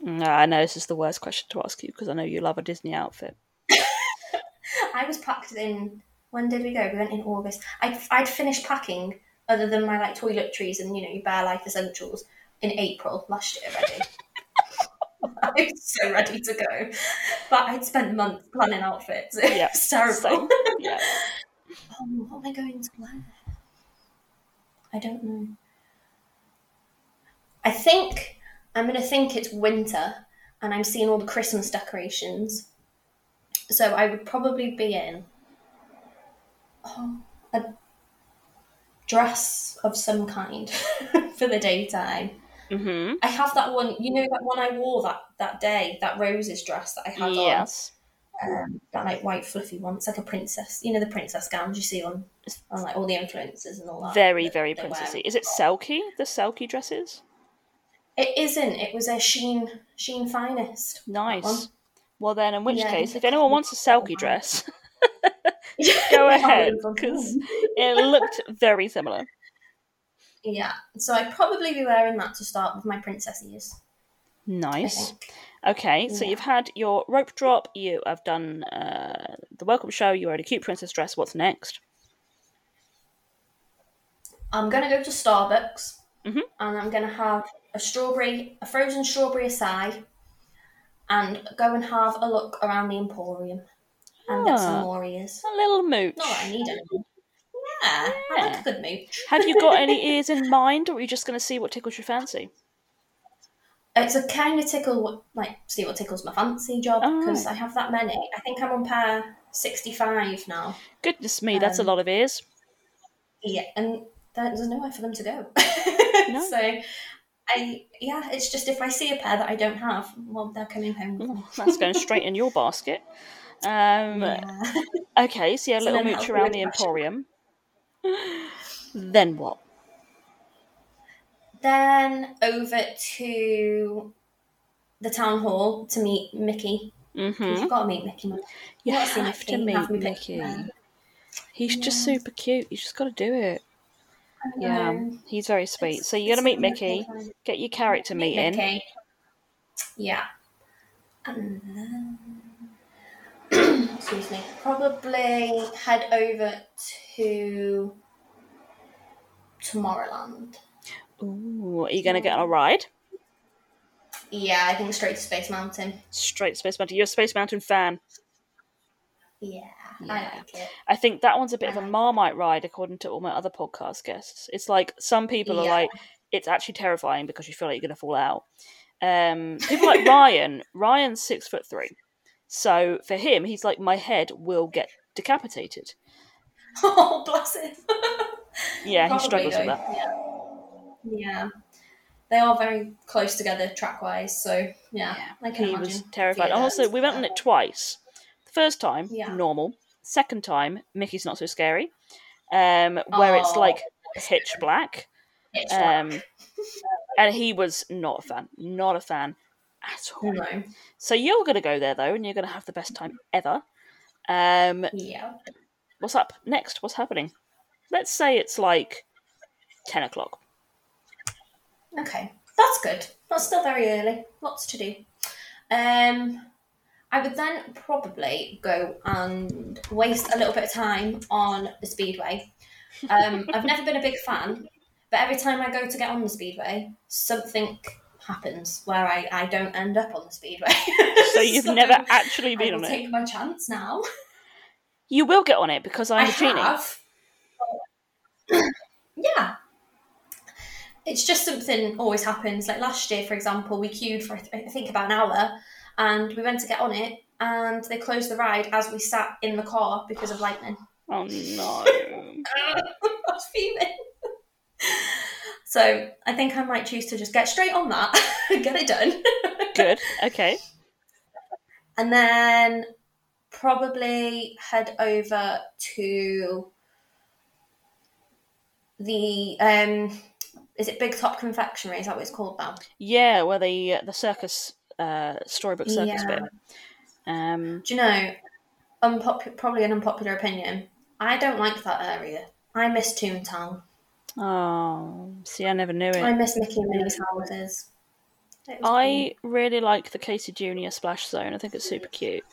Speaker 1: No, I know this is the worst question to ask you because I know you love a Disney outfit.
Speaker 2: I was packed in. When did we go? We went in August. I'd, I'd finished packing, other than my like toiletries and you know your bare life essentials, in April last year already. I was so ready to go, but I'd spent months planning outfits. It
Speaker 1: Yeah,
Speaker 2: was terrible.
Speaker 1: Yeah.
Speaker 2: Oh, what am I going to wear? I don't know. I think I'm going to think it's winter and I'm seeing all the Christmas decorations. So I would probably be in oh, a dress of some kind for the daytime.
Speaker 1: Mm-hmm.
Speaker 2: I have that one, you know, that one I wore that, that day, that roses dress that I had
Speaker 1: Yes.
Speaker 2: on, um, that like white fluffy one. It's like a princess, you know, the princess gowns you see on, on like all the influencers and all that.
Speaker 1: Very,
Speaker 2: that
Speaker 1: very princessy. Is it Selkie? The Selkie dresses?
Speaker 2: It isn't. It was a Shein Shein finest.
Speaker 1: Nice. Well, then, in which
Speaker 2: Yeah,
Speaker 1: case, if anyone wants a Selkie dress, go ahead because it looked very similar.
Speaker 2: Yeah, so I'd probably be wearing that to start with my princess ears.
Speaker 1: Nice. Okay, so
Speaker 2: Yeah.
Speaker 1: you've had your rope drop, you have done uh, the welcome show, you are wearing a cute princess dress. What's next?
Speaker 2: I'm gonna go to Starbucks
Speaker 1: Mhm.
Speaker 2: and I'm gonna have a strawberry, a frozen strawberry aside, and go and have a look around the Emporium and get some
Speaker 1: Ah.
Speaker 2: more ears.
Speaker 1: A little mooch.
Speaker 2: Not that I need any. Yeah, I like a good mooch.
Speaker 1: Have you got any ears in mind, or are you just going to see what tickles your fancy?
Speaker 2: It's a kind of tickle, like see what tickles my fancy job
Speaker 1: Oh,
Speaker 2: because. I have that many. I think I'm on pair sixty-five now.
Speaker 1: Goodness me, that's a
Speaker 2: Um,
Speaker 1: lot of ears.
Speaker 2: Yeah, and there- there's nowhere for them to go.
Speaker 1: No.
Speaker 2: So, I yeah, it's just if I see a pair that I don't have, well, they're coming home.
Speaker 1: Oh, that's going straight in your basket. Um,
Speaker 2: Yeah.
Speaker 1: Okay, so you had a little mooch around
Speaker 2: the.
Speaker 1: Emporium. then what?
Speaker 2: Then over to the town hall to meet Mickey. 'Cause
Speaker 1: hmm
Speaker 2: You've got to meet Mickey.
Speaker 1: You
Speaker 2: You've to
Speaker 1: have to
Speaker 2: Mickey,
Speaker 1: meet Mickey.
Speaker 2: him.
Speaker 1: He's just super cute. You just got to do it. Yeah,
Speaker 2: um,
Speaker 1: he's very sweet.
Speaker 2: It's-
Speaker 1: So you're gonna meet Mickey, get your character
Speaker 2: Meet
Speaker 1: meeting.
Speaker 2: Mickey. Yeah. And then, excuse me, probably head over to Tomorrowland.
Speaker 1: Ooh, are you gonna get on a ride?
Speaker 2: Yeah, I think straight to Space Mountain.
Speaker 1: Straight Space Mountain. You're a Space Mountain fan.
Speaker 2: Yeah,
Speaker 1: Yeah.
Speaker 2: I like it.
Speaker 1: I think that one's a bit of a
Speaker 2: Um,
Speaker 1: Marmite ride, according to all my other podcast guests. It's like some people are like, it's actually terrifying because you feel like you're going to fall out. Um, people like Ryan, Ryan's six foot three, so for him, he's like, my head will get decapitated.
Speaker 2: Oh, bless him.
Speaker 1: Yeah, he
Speaker 2: Probably
Speaker 1: struggles with that.
Speaker 2: Yeah. yeah. They are very close together track wise, so yeah,
Speaker 1: Yeah,
Speaker 2: I can
Speaker 1: He
Speaker 2: imagine.
Speaker 1: was terrified. And also, we went on it twice. First time,
Speaker 2: Yeah.
Speaker 1: normal. Second time, Mickey's not so scary. Um, where it's
Speaker 2: Oh.
Speaker 1: like pitch black.
Speaker 2: It's
Speaker 1: Um, and he was not a fan, not a fan at all.
Speaker 2: no.
Speaker 1: So you're going to go there though, and you're going to have the best time ever. Um,
Speaker 2: Yeah.
Speaker 1: what's up next? What's happening? Let's say it's like ten o'clock.
Speaker 2: Okay, that's good. That's still very early. Lots to do. Um, I would then probably go and waste a little bit of time on the speedway. Um, I've never been a big fan, but every time I go to get on the speedway, something happens where I, I don't end up on the speedway.
Speaker 1: So you've never actually been on
Speaker 2: take
Speaker 1: it.
Speaker 2: my chance now.
Speaker 1: You will get on it because I'm
Speaker 2: I
Speaker 1: a genie.
Speaker 2: have. yeah. It's just something always happens. Like last year, for example, we queued for I think about an hour, and we went to get on it, and they closed the ride as we sat in the car because of lightning.
Speaker 1: Oh no!
Speaker 2: I was fuming. So I think I might choose to just get straight on that, get it done,
Speaker 1: Good. Okay.
Speaker 2: and then probably head over to the um is it Big Top Confectionery? Is that what it's called now?
Speaker 1: Yeah, where the the circus, uh, storybook circus
Speaker 2: Yeah.
Speaker 1: bit. Um,
Speaker 2: Do you know? Probably an unpopular opinion. I don't like that area. I miss Toontown.
Speaker 1: oh, see, I never knew it.
Speaker 2: I miss Mickey and Minnie's houses.
Speaker 1: I really like the Casey Junior splash zone. I think it's super cute.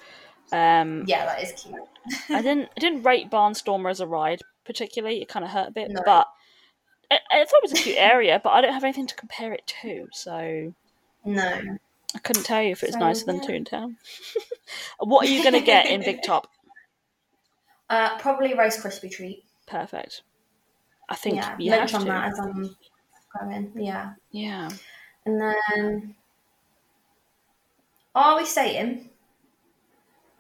Speaker 1: Um,
Speaker 2: yeah, that is cute.
Speaker 1: I didn't I didn't rate Barnstormer as a ride particularly. It kind of hurt a bit,
Speaker 2: No.
Speaker 1: but I, I thought it was a cute area. But I don't have anything to compare it to, so
Speaker 2: No,
Speaker 1: I couldn't tell you if it's
Speaker 2: So,
Speaker 1: nicer than
Speaker 2: yeah.
Speaker 1: Toontown. what are you going to get in Big Top?
Speaker 2: uh, probably Rice Krispie treat.
Speaker 1: Perfect. I think
Speaker 2: yeah,
Speaker 1: you have
Speaker 2: on
Speaker 1: to.
Speaker 2: that as I'm going. Yeah,
Speaker 1: Yeah.
Speaker 2: and then are we saying?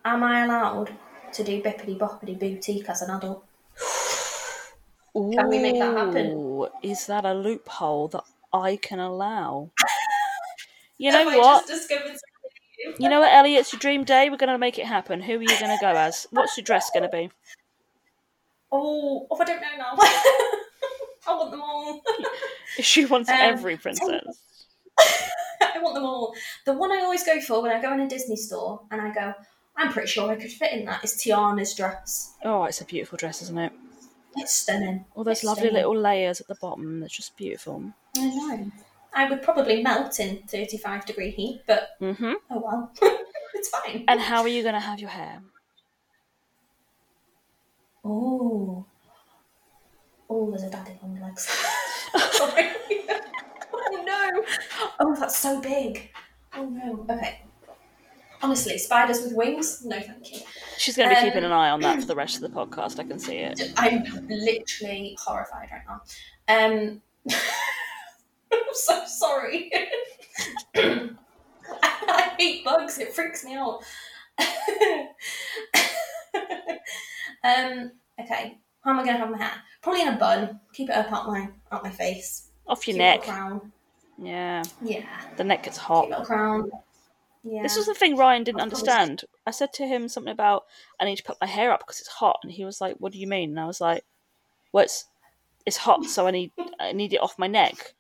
Speaker 2: Am I allowed to do Bibbidi Bobbidi boutique as an adult? Can we make that happen?
Speaker 1: Is that a loophole that I can allow? You know what?
Speaker 2: just discovered something new?
Speaker 1: You know what, Ellie? It's your dream day. We're going to make it happen. Who are you going to go as? What's your dress going to be?
Speaker 2: Oh, oh, I don't know now. I want them all.
Speaker 1: She wants
Speaker 2: Um,
Speaker 1: every princess.
Speaker 2: I want them all. The one I always go for when I go in a Disney store and I go, I'm pretty sure I could fit in that, is Tiana's dress.
Speaker 1: Oh, it's a beautiful dress, isn't it?
Speaker 2: It's stunning.
Speaker 1: All those
Speaker 2: It's
Speaker 1: lovely
Speaker 2: stunning.
Speaker 1: little layers at the bottom. That's just beautiful.
Speaker 2: I know. I would probably melt in 35 degree heat, but
Speaker 1: hmm
Speaker 2: oh well, it's fine.
Speaker 1: And how are you going to have your hair?
Speaker 2: Oh. Oh, there's a daddy long legs. Sorry. oh no. Oh, that's so big. Oh no. Okay. Honestly, spiders with wings? No, thank you.
Speaker 1: She's going to be
Speaker 2: Um,
Speaker 1: keeping an eye on that for the rest of the podcast. I can see it.
Speaker 2: I'm literally horrified right now. Um, I'm so sorry. I hate bugs. It freaks me out. um. Okay. How am I going to have my hair? Probably in a bun. Keep it up out my out my face.
Speaker 1: Off your
Speaker 2: Cute
Speaker 1: neck.
Speaker 2: crown.
Speaker 1: Yeah,
Speaker 2: Yeah.
Speaker 1: the neck gets hot.
Speaker 2: crown. Yeah.
Speaker 1: This was the thing Ryan didn't understand. I said to him something about I need to put my hair up because it's hot, and he was like, "What do you mean?" And I was like, "Well, it's it's hot, so I need I need it off my neck.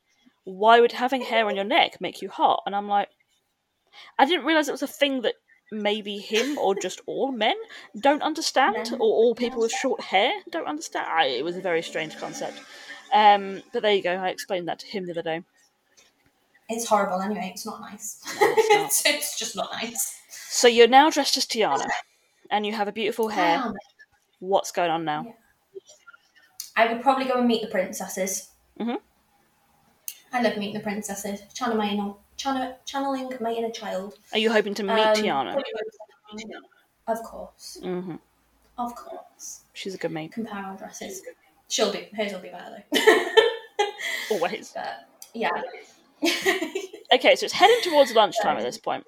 Speaker 1: Why would having hair on your neck make you hot?" And I'm like, I didn't realize it was a thing that maybe him or just all men don't understand, or all people with short hair don't understand. I, it was a very strange concept. Um, but there you go. I explained that to him the other day.
Speaker 2: It's horrible anyway. It's not nice.
Speaker 1: it's not.
Speaker 2: it's, just not nice.
Speaker 1: So you're now dressed as Tiana, and you have a beautiful hair.
Speaker 2: Um,
Speaker 1: What's going on now?
Speaker 2: Yeah. I would probably go and meet the princesses.
Speaker 1: Mhm.
Speaker 2: I love meeting the princesses. Channel my inner, channel, channeling my inner child.
Speaker 1: Are you hoping to meet
Speaker 2: Um,
Speaker 1: Tiana?
Speaker 2: Of course.
Speaker 1: hmm
Speaker 2: Of course.
Speaker 1: She's a good mate.
Speaker 2: Compare our dresses. She'll be, hers will be better though.
Speaker 1: Always.
Speaker 2: but, yeah.
Speaker 1: Okay, so it's heading towards lunchtime at this point.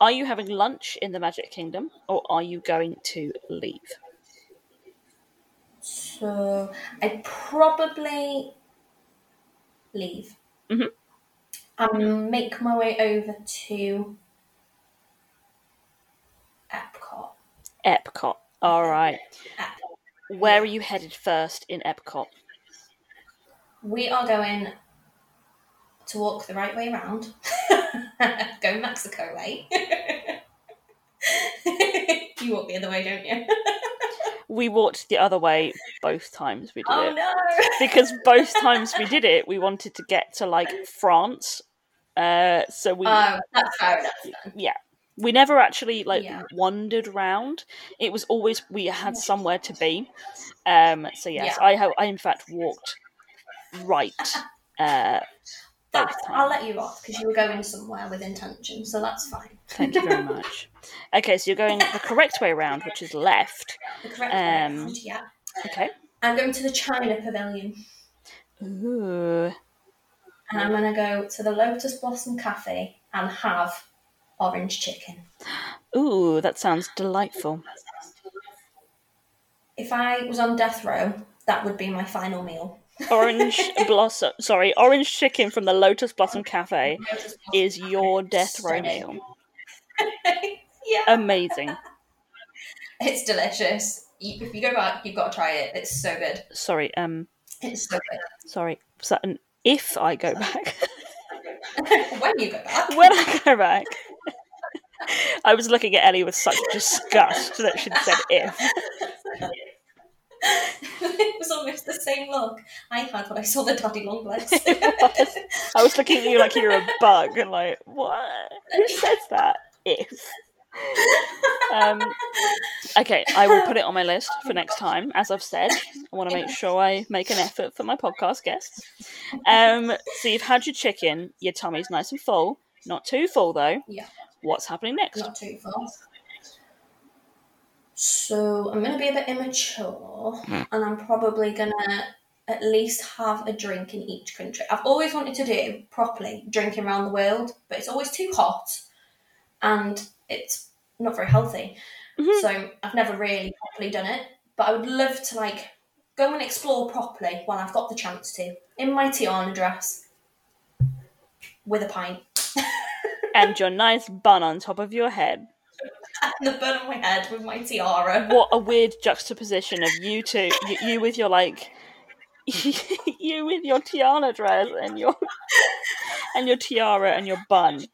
Speaker 1: Are you having lunch in the Magic Kingdom, or are you going to leave?
Speaker 2: so, I'd probably leave.
Speaker 1: Mhm.
Speaker 2: And make my way over to Epcot.
Speaker 1: Epcot. All right.
Speaker 2: Ep-
Speaker 1: Where are you headed first in Epcot?
Speaker 2: We are going to walk the right way around. Go Mexico way. you walk the other way, don't you?
Speaker 1: We walked the other way both times we did
Speaker 2: Oh
Speaker 1: it.
Speaker 2: no!
Speaker 1: Because both times we did it, we wanted to get to like France. Uh, so we
Speaker 2: Oh, that's fair enough then.
Speaker 1: we never actually like
Speaker 2: Yeah.
Speaker 1: wandered round. It was always we had somewhere to be. Um, so yes,
Speaker 2: Yeah.
Speaker 1: I have. I in fact walked right. Uh,
Speaker 2: That, I'll let you off because you were going somewhere with intention, so that's fine.
Speaker 1: Thank you very much. Okay, so you're going the correct way around, which is left.
Speaker 2: The correct way
Speaker 1: Um,
Speaker 2: around, yeah.
Speaker 1: Okay.
Speaker 2: I'm going to the China Pavilion
Speaker 1: Ooh.
Speaker 2: and I'm going to go to the Lotus Blossom Cafe and have orange chicken.
Speaker 1: Ooh, that sounds delightful.
Speaker 2: If I was on death row, that would be my final meal.
Speaker 1: Orange blossom. Sorry, orange chicken from the Lotus Blossom Cafe
Speaker 2: Lotus Blossom
Speaker 1: is your death row meal.
Speaker 2: yeah.
Speaker 1: Amazing.
Speaker 2: It's delicious. You, if you go back, you've got to try it. It's so good.
Speaker 1: Sorry. Um.
Speaker 2: It's so good.
Speaker 1: Sorry. Was that an if I go back?
Speaker 2: when you go back.
Speaker 1: when I go back. I was looking at Ellie with such disgust that she'd said if.
Speaker 2: It was almost the same look I had when I saw the daddy long legs.
Speaker 1: I was looking at you like you were a bug and like, what? Who says that? If. Um, okay, I will put it on my list for next time. As I've said, I want to make sure I make an effort for my podcast guests. Um, so you've had your chicken, your tummy's nice and full, not too full though.
Speaker 2: Yeah.
Speaker 1: What's happening next?
Speaker 2: Not too far. So I'm going to be a bit immature, and I'm probably going to at least have a drink in each country. I've always wanted to do properly drinking around the world, but it's always too hot, and it's not very healthy.
Speaker 1: Mhm.
Speaker 2: So I've never really properly done it. But I would love to like go and explore properly while I've got the chance to in my Tiana dress with a pint.
Speaker 1: And your nice bun on top of your head.
Speaker 2: And the bun on my head with my tiara.
Speaker 1: What a weird juxtaposition of you two, you, you with your like, you with your tiara dress and your and your tiara and your bun.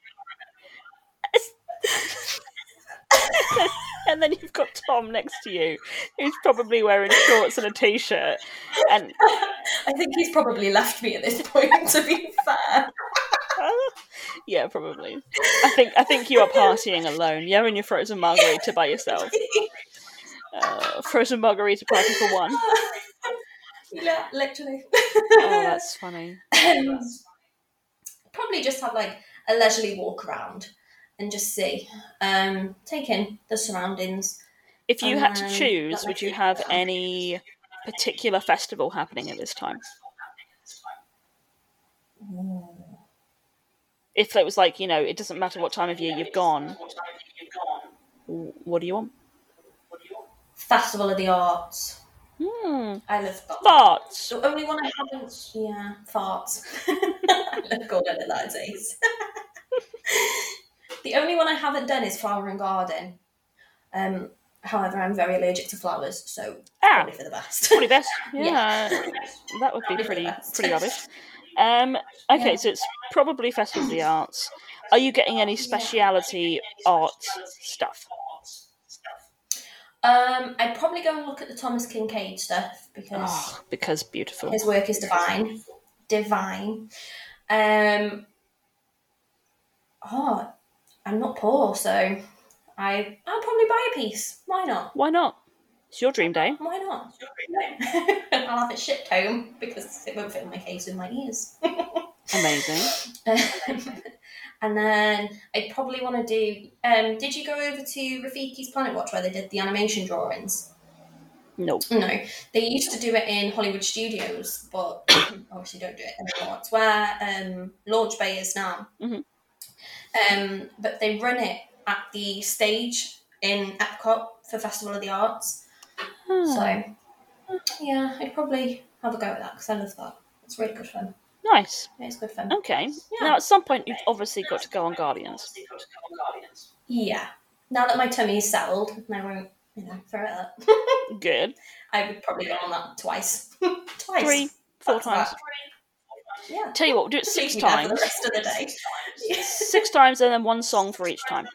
Speaker 1: and then you've got Tom next to you, who's probably wearing shorts and a t-shirt, and
Speaker 2: I think he's probably left me at this point, to be fair.
Speaker 1: Yeah, probably. I think I think you are partying alone. You're having your frozen margarita by yourself. Uh, frozen margarita party for one.
Speaker 2: yeah, literally.
Speaker 1: Oh, that's funny.
Speaker 2: Um, probably just have like a leisurely walk around and just see, um, take in the surroundings.
Speaker 1: If you had to
Speaker 2: Um,
Speaker 1: choose, would you have any particular festival happening at this time? If it was like, you know, it doesn't matter what time of year you've gone, what do you want?
Speaker 2: Festival of the Arts.
Speaker 1: Hmm.
Speaker 2: I love that.
Speaker 1: Farts.
Speaker 2: The only one I haven't, yeah, farts. I love calling it that days. the only one I haven't done is flower and garden. Um, however, I'm very allergic to flowers, so
Speaker 1: Ah,
Speaker 2: probably for the best.
Speaker 1: pretty best.
Speaker 2: Yeah.
Speaker 1: Yeah, that would be pretty pretty rubbish. Um, okay,
Speaker 2: Yeah.
Speaker 1: so it's probably Festival of the Arts. Are you getting any speciality art stuff?
Speaker 2: Um, I'd probably go and look at the Thomas Kinkade stuff because
Speaker 1: Oh, because beautiful.
Speaker 2: his work is divine, divine. Um, oh, I'm not poor, so I I'll probably buy a piece. Why not?
Speaker 1: Why not? It's your dream day.
Speaker 2: Why not? I'll have it shipped home because it won't fit in my case with my ears.
Speaker 1: Amazing.
Speaker 2: and then I'd probably want to do. Um, did you go over to Rafiki's Planet Watch where they did the animation drawings?
Speaker 1: No.
Speaker 2: No, they used to do it in Hollywood Studios, but obviously don't do it anymore. It's where um, Launch Bay is now.
Speaker 1: Mhm.
Speaker 2: Um, but they run it at the stage in Epcot for Festival of the Arts.
Speaker 1: Hmm.
Speaker 2: So, yeah, I'd probably have a go at that because I love that. It's really good fun.
Speaker 1: Nice.
Speaker 2: It's good fun.
Speaker 1: Okay.
Speaker 2: Yeah.
Speaker 1: Now, at some point, you've obviously got to go on Guardians.
Speaker 2: Yeah. Now that my tummy is settled, and I won't, you know, throw it up.
Speaker 1: Good.
Speaker 2: I would probably go on that twice. twice.
Speaker 1: Three, four
Speaker 2: That's
Speaker 1: times.
Speaker 2: that. Yeah.
Speaker 1: Tell you what, we'll do it six times.
Speaker 2: the rest of the day.
Speaker 1: Six times, and then one song for each time.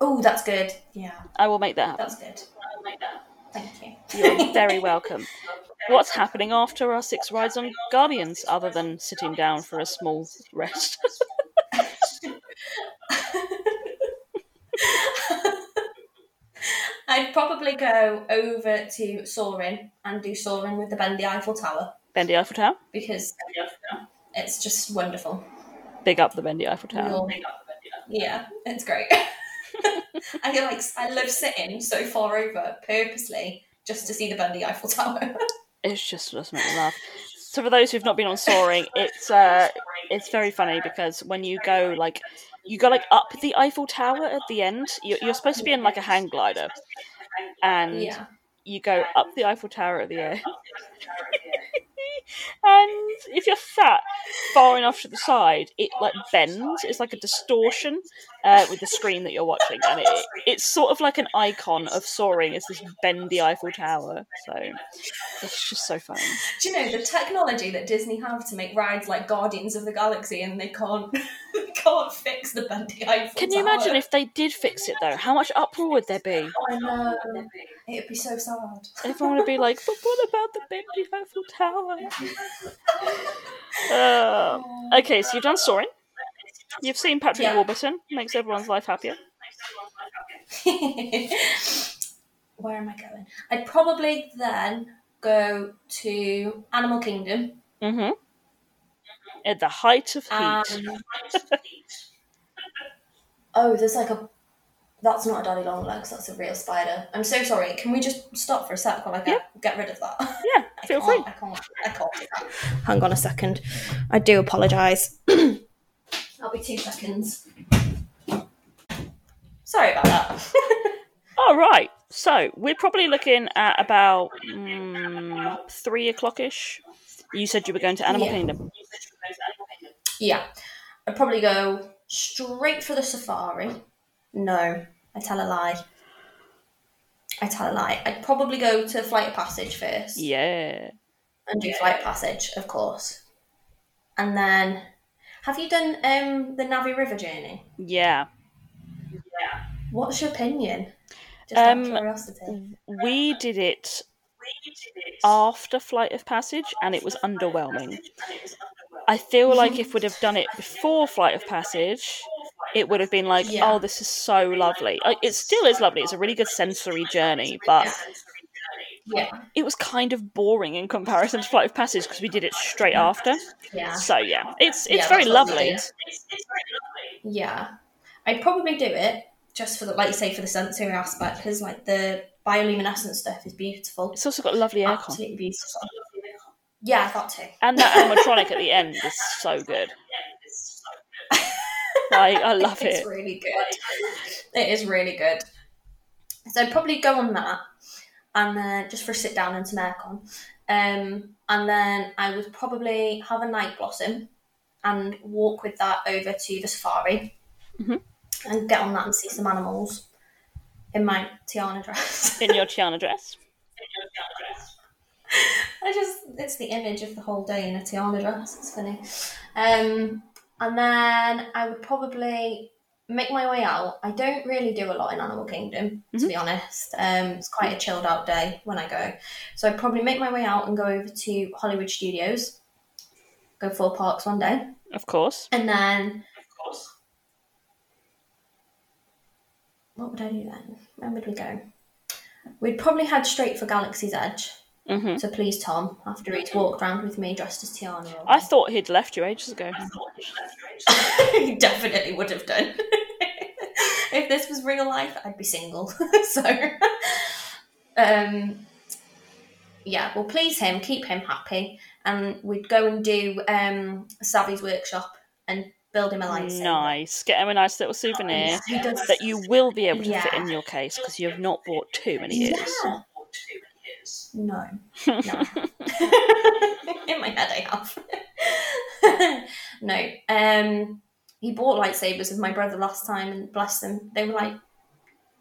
Speaker 2: Oh, that's good. Yeah,
Speaker 1: I will make that happen.
Speaker 2: that's good. I will make that. Thank you.
Speaker 1: You're very welcome. What's happening after our six rides on Guardians, other than sitting down for a small rest?
Speaker 2: I'd probably go over to Soaring and do Soaring with the Bend the Eiffel Tower
Speaker 1: Bendy Eiffel Tower.
Speaker 2: because it's just wonderful.
Speaker 1: Big up the Bendy Eiffel Tower.
Speaker 2: You'll- Yeah, it's great. I feel like I love sitting so far over purposely just to see the Bendy Eiffel Tower.
Speaker 1: It's just just make me laugh. So for those who've not been on soaring, it's uh, it's very funny because when you go like you go like up the Eiffel Tower at the end, you're, you're supposed to be in like a hang glider, and
Speaker 2: yeah.
Speaker 1: you go up the Eiffel Tower at the end. and if you're sat far enough to the side, it like bends. It's like a distortion uh, with the screen that you're watching, and it, it's sort of like an icon of soaring. It's this bendy Eiffel Tower. So it's just so funny.
Speaker 2: Do you know the technology that Disney have to make rides like Guardians of the Galaxy and they can't they can't fix the bendy Eiffel Tower?
Speaker 1: Can you
Speaker 2: Tower?
Speaker 1: imagine if they did fix it though? How much uproar would there be?
Speaker 2: I know. It'd be so sad.
Speaker 1: Everyone would be like, "But what about the bendy Eiffel Tower?" Uh, okay, so you've done soaring. You've seen Patrick
Speaker 2: Yeah.
Speaker 1: Warburton. Makes everyone's life happier.
Speaker 2: Where am I going? I'd probably then go to Animal Kingdom.
Speaker 1: Mm-hmm. At the height of heat.
Speaker 2: Um, oh, there's like a. That's not a daddy long legs. That's a real spider. I'm so sorry. Can we just stop for a sec while I get get rid of that?
Speaker 1: yeah,
Speaker 2: I
Speaker 1: feel
Speaker 2: can't,
Speaker 1: free.
Speaker 2: I can't. I can't do that. Hang on a second. I do apologise. I'll be two seconds. Sorry about that.
Speaker 1: All right. So we're probably looking at about mm, three o'clock ish. You said you were going to Animal
Speaker 2: Yeah.
Speaker 1: Kingdom.
Speaker 2: yeah, I'd probably go straight for the safari. No, I tell a lie. I tell a lie. I'd probably go to Flight of Passage first.
Speaker 1: Yeah.
Speaker 2: and do Flight Passage, of course. And then, have you done um, the Na'vi River journey?
Speaker 1: Yeah. Yeah.
Speaker 2: What's your opinion? Just out
Speaker 1: Um,
Speaker 2: curiosity.
Speaker 1: We did it after Flight of Passage, and it was underwhelming. I feel like if we'd have done it before Flight of Passage, it would have been like,
Speaker 2: Yeah.
Speaker 1: oh, this is so lovely. It still is lovely. It's a really good sensory journey, but
Speaker 2: Yeah,
Speaker 1: it was kind of boring in comparison to Flight of Passage because we did it straight after.
Speaker 2: yeah,
Speaker 1: So yeah, it's it's
Speaker 2: Yeah,
Speaker 1: very
Speaker 2: that's what we
Speaker 1: lovely.
Speaker 2: yeah. I'd probably do it just for the, like you say, for the sensory aspect, because like the bioluminescent stuff is beautiful,
Speaker 1: It's also got lovely aircon,
Speaker 2: absolutely beautiful. Yeah, I thought too.
Speaker 1: and that animatronic at the end is so good. Like I love
Speaker 2: it's
Speaker 1: it.
Speaker 2: It's really good. It is really good. So I'd probably go on that, and then just for a sit down and some aircon, um, and then I would probably have a night blossom, and walk with that over to the safari,
Speaker 1: Mhm.
Speaker 2: and get on that and see some animals in my Tiana dress.
Speaker 1: In your Tiana dress.
Speaker 2: I just it's the image of the whole day in a Tiana dress. It's funny. Um, and then I would probably make my way out. I don't really do a lot in Animal Kingdom, to be honest. Um, it's quite a chilled out day when I go. So I'd probably make my way out and go over to Hollywood Studios, go four parks one day,
Speaker 1: Of course.
Speaker 2: and then. Of course. What would I do then? Where would we go? We'd probably head straight for Galaxy's Edge
Speaker 1: hmm
Speaker 2: to please Tom after he'd walked around with me dressed as Tiana.
Speaker 1: I thought he'd left you ages ago.
Speaker 2: he definitely would have done. if this was real life, I'd be single. so, um, yeah, we'll please him, keep him happy, and we'd go and do um, Savi's workshop and build him a lightsaber.
Speaker 1: Nice. Get him a nice little souvenir
Speaker 2: He does.
Speaker 1: that you will be able to fit in your case because you have not bought too many years.
Speaker 2: Yeah. No. No. In my head, I have. no. Um, he bought lightsabers with my brother last time, and bless them, they were like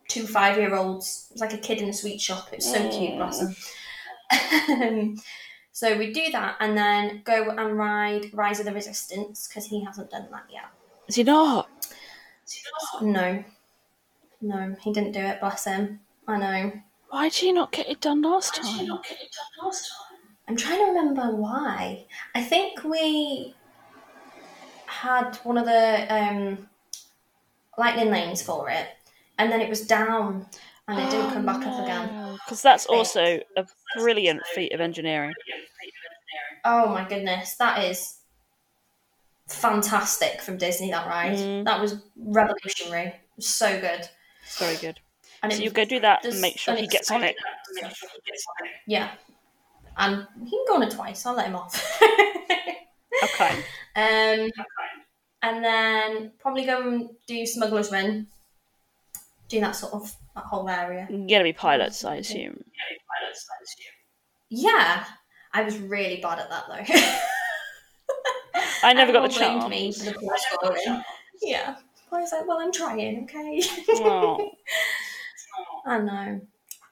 Speaker 2: two five-year-olds. It was like a kid in a sweet shop. It was so cute, bless them. Um, so we do that, and then go and ride Rise of the Resistance because he hasn't done that yet.
Speaker 1: Is he not?
Speaker 2: No, no, he didn't do it. Bless him. I know.
Speaker 1: Why did you not get it done last time?
Speaker 2: I'm trying to remember why. I think we had one of the um, lightning lanes for it, and then it was down, and it didn't come back up again.
Speaker 1: Because that's also a brilliant feat of engineering.
Speaker 2: Oh my goodness, that is fantastic from Disney. That ride,
Speaker 1: Mm.
Speaker 2: that was revolutionary. So good.
Speaker 1: Very good.
Speaker 2: And
Speaker 1: So
Speaker 2: it
Speaker 1: you go do that and make sure he gets on it.
Speaker 2: Yeah, and he can go on it twice. I'll let him off.
Speaker 1: Okay.
Speaker 2: Um, and then probably go and do Smuggler's Run. Do that sort of that whole area.
Speaker 1: You're gonna be pilots, I assume.
Speaker 2: Yeah, I was really bad at that though.
Speaker 1: I never got the
Speaker 2: Everyone blamed
Speaker 1: chance.
Speaker 2: me for the poor scoring. Yeah, I was like, well, I'm trying, okay. I know.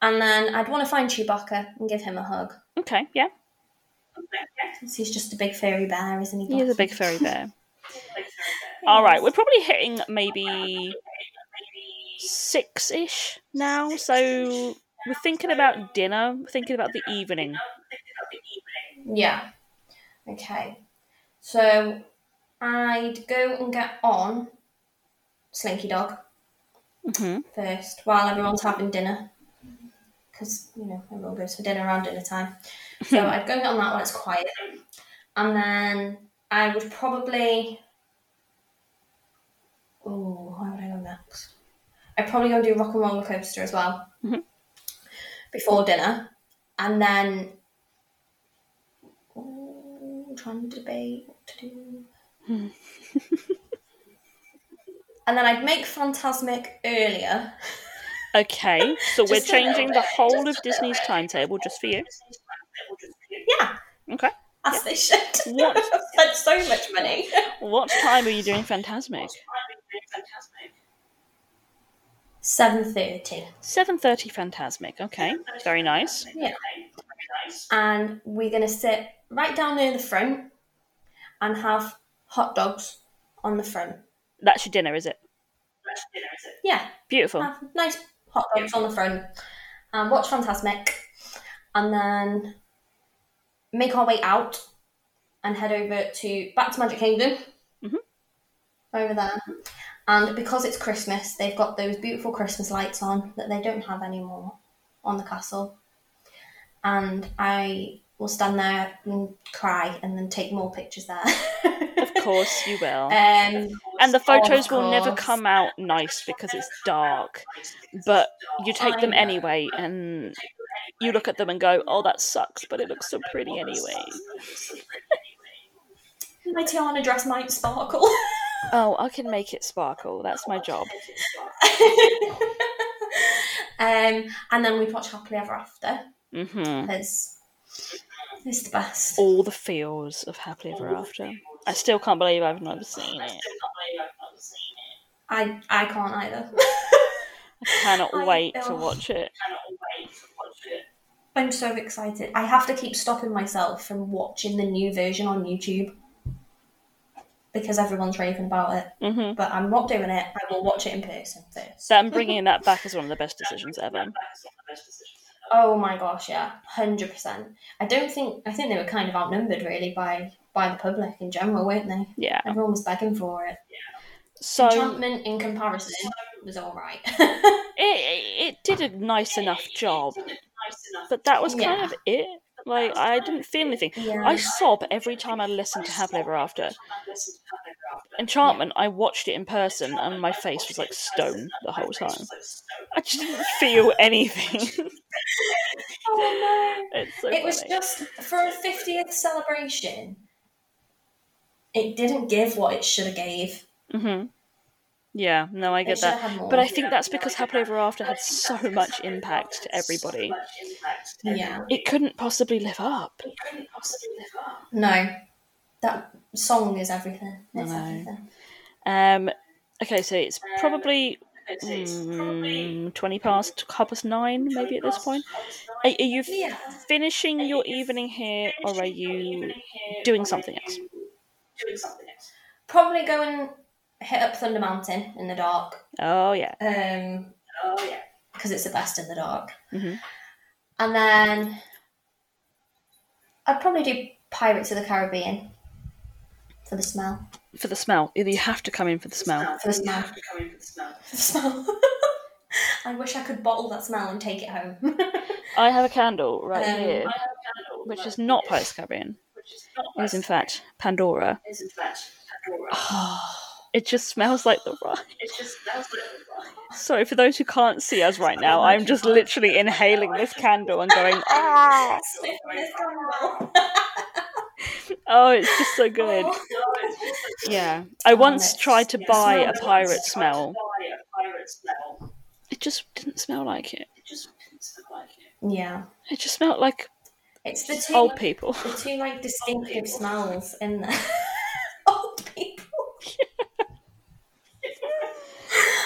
Speaker 2: And then I'd want to find Chewbacca and give him a hug.
Speaker 1: Okay, yeah.
Speaker 2: he's just a big fairy bear, isn't he?
Speaker 1: He is a big furry bear. All right, we're probably hitting maybe six ish now. So we're thinking about dinner. We're thinking about the evening.
Speaker 2: Yeah. Okay. So I'd go and get on Slinky Dog
Speaker 1: hmm
Speaker 2: first while everyone's having dinner. Because, you know, everyone goes for dinner around dinner time. So I'd go on that when it's quiet. And then I would probably. Oh, where would I go next? I'd probably go and do Rock and Roller Coaster as well
Speaker 1: Mhm.
Speaker 2: before dinner. And then. Trying to debate what to do. and then I'd make Fantasmic earlier.
Speaker 1: Okay, so we're
Speaker 2: Just a little
Speaker 1: changing the whole of Disney's timetable just for you.
Speaker 2: Yeah,
Speaker 1: Okay.
Speaker 2: as they should.
Speaker 1: What?
Speaker 2: I've spent so much money.
Speaker 1: What time are you doing Fantasmic?
Speaker 2: Seven thirty.
Speaker 1: Seven thirty Fantasmic. Okay, very nice.
Speaker 2: Yeah. And we're gonna sit right down near the front and have hot dogs on the front.
Speaker 1: That's your dinner, is it?
Speaker 2: Yeah,
Speaker 1: Beautiful.
Speaker 2: have nice hot dogs on the front and watch Fantasmic and then make our way out and head over to back to Magic Kingdom
Speaker 1: Mhm.
Speaker 2: over there. And because it's Christmas, they've got those beautiful Christmas lights on that they don't have anymore on the castle. And I will stand there and cry and then take more pictures there.
Speaker 1: Of course you will.
Speaker 2: um,
Speaker 1: and the photos will never come out nice because it's dark. But you take them anyway and you look at them and go, "Oh, that sucks, but it looks so pretty anyway."
Speaker 2: my Tiana dress might sparkle.
Speaker 1: Oh, I can make it sparkle. That's my job.
Speaker 2: um, and then we watch Happily Ever After
Speaker 1: mm-hmm.
Speaker 2: because it's the best.
Speaker 1: All the feels of happily ever after. I still can't believe I've never seen it.
Speaker 2: I I can't either.
Speaker 1: I cannot
Speaker 2: I-
Speaker 1: wait to watch it.
Speaker 2: I'm so excited. I have to keep stopping myself from watching the new version on YouTube because everyone's raving about it.
Speaker 1: hmm
Speaker 2: But I'm not doing it. I will watch it in person first.
Speaker 1: Them bringing that back is one of the best decisions ever.
Speaker 2: Oh my gosh, yeah, hundred percent. I don't think I think they were kind of outnumbered really by by the public in general, weren't they?
Speaker 1: Yeah.
Speaker 2: Everyone was begging for it.
Speaker 1: So
Speaker 2: Enchantment in comparison was all right.
Speaker 1: it, it did a nice enough job, but that was kind
Speaker 2: Yeah.
Speaker 1: of it. Like I didn't feel anything.
Speaker 2: yeah.
Speaker 1: I sob every time I listen to Happily Ever After. Enchantment, I watched it in person and my face was like stone the whole time. I just didn't feel anything.
Speaker 2: oh
Speaker 1: it's so
Speaker 2: no! It was just for a fiftieth celebration. It didn't give what it should have gave.
Speaker 1: hmm Yeah, no, I get that. But I think that's because Happily Ever After had so much impact to everybody.
Speaker 2: yeah,
Speaker 1: It couldn't possibly live up. It absolutely never.
Speaker 2: No, that song is everything. It's everything.
Speaker 1: Um, okay, so it's probably mm, 20 past, half past nine, maybe at this point. Are, are you
Speaker 2: Yeah.
Speaker 1: finishing your evening here, or are you doing something else?
Speaker 2: Probably go and hit up Thunder Mountain in the dark.
Speaker 1: Oh, yeah.
Speaker 2: Um, because it's the best in the dark.
Speaker 1: Mhm.
Speaker 2: And then I'd probably do Pirates of the Caribbean for the smell.
Speaker 1: For the smell. either You have to come in for the smell.
Speaker 2: For the smell. For the smell. I wish I could bottle that smell and take it home.
Speaker 1: I have a candle right
Speaker 2: Um,
Speaker 1: here, which is not Pirates of the Caribbean. It is, in fact, Pandora. It just smells like the ride. Sorry, for those who can't see us right now, I'm just literally inhaling this candle and going, ah! Oh, it's just so good. Yeah. I once tried to buy a pirate smell. It just didn't smell like it.
Speaker 2: Yeah.
Speaker 1: It just smelled like
Speaker 2: It's the two
Speaker 1: old people.
Speaker 2: the two like distinctive smells in there. old people.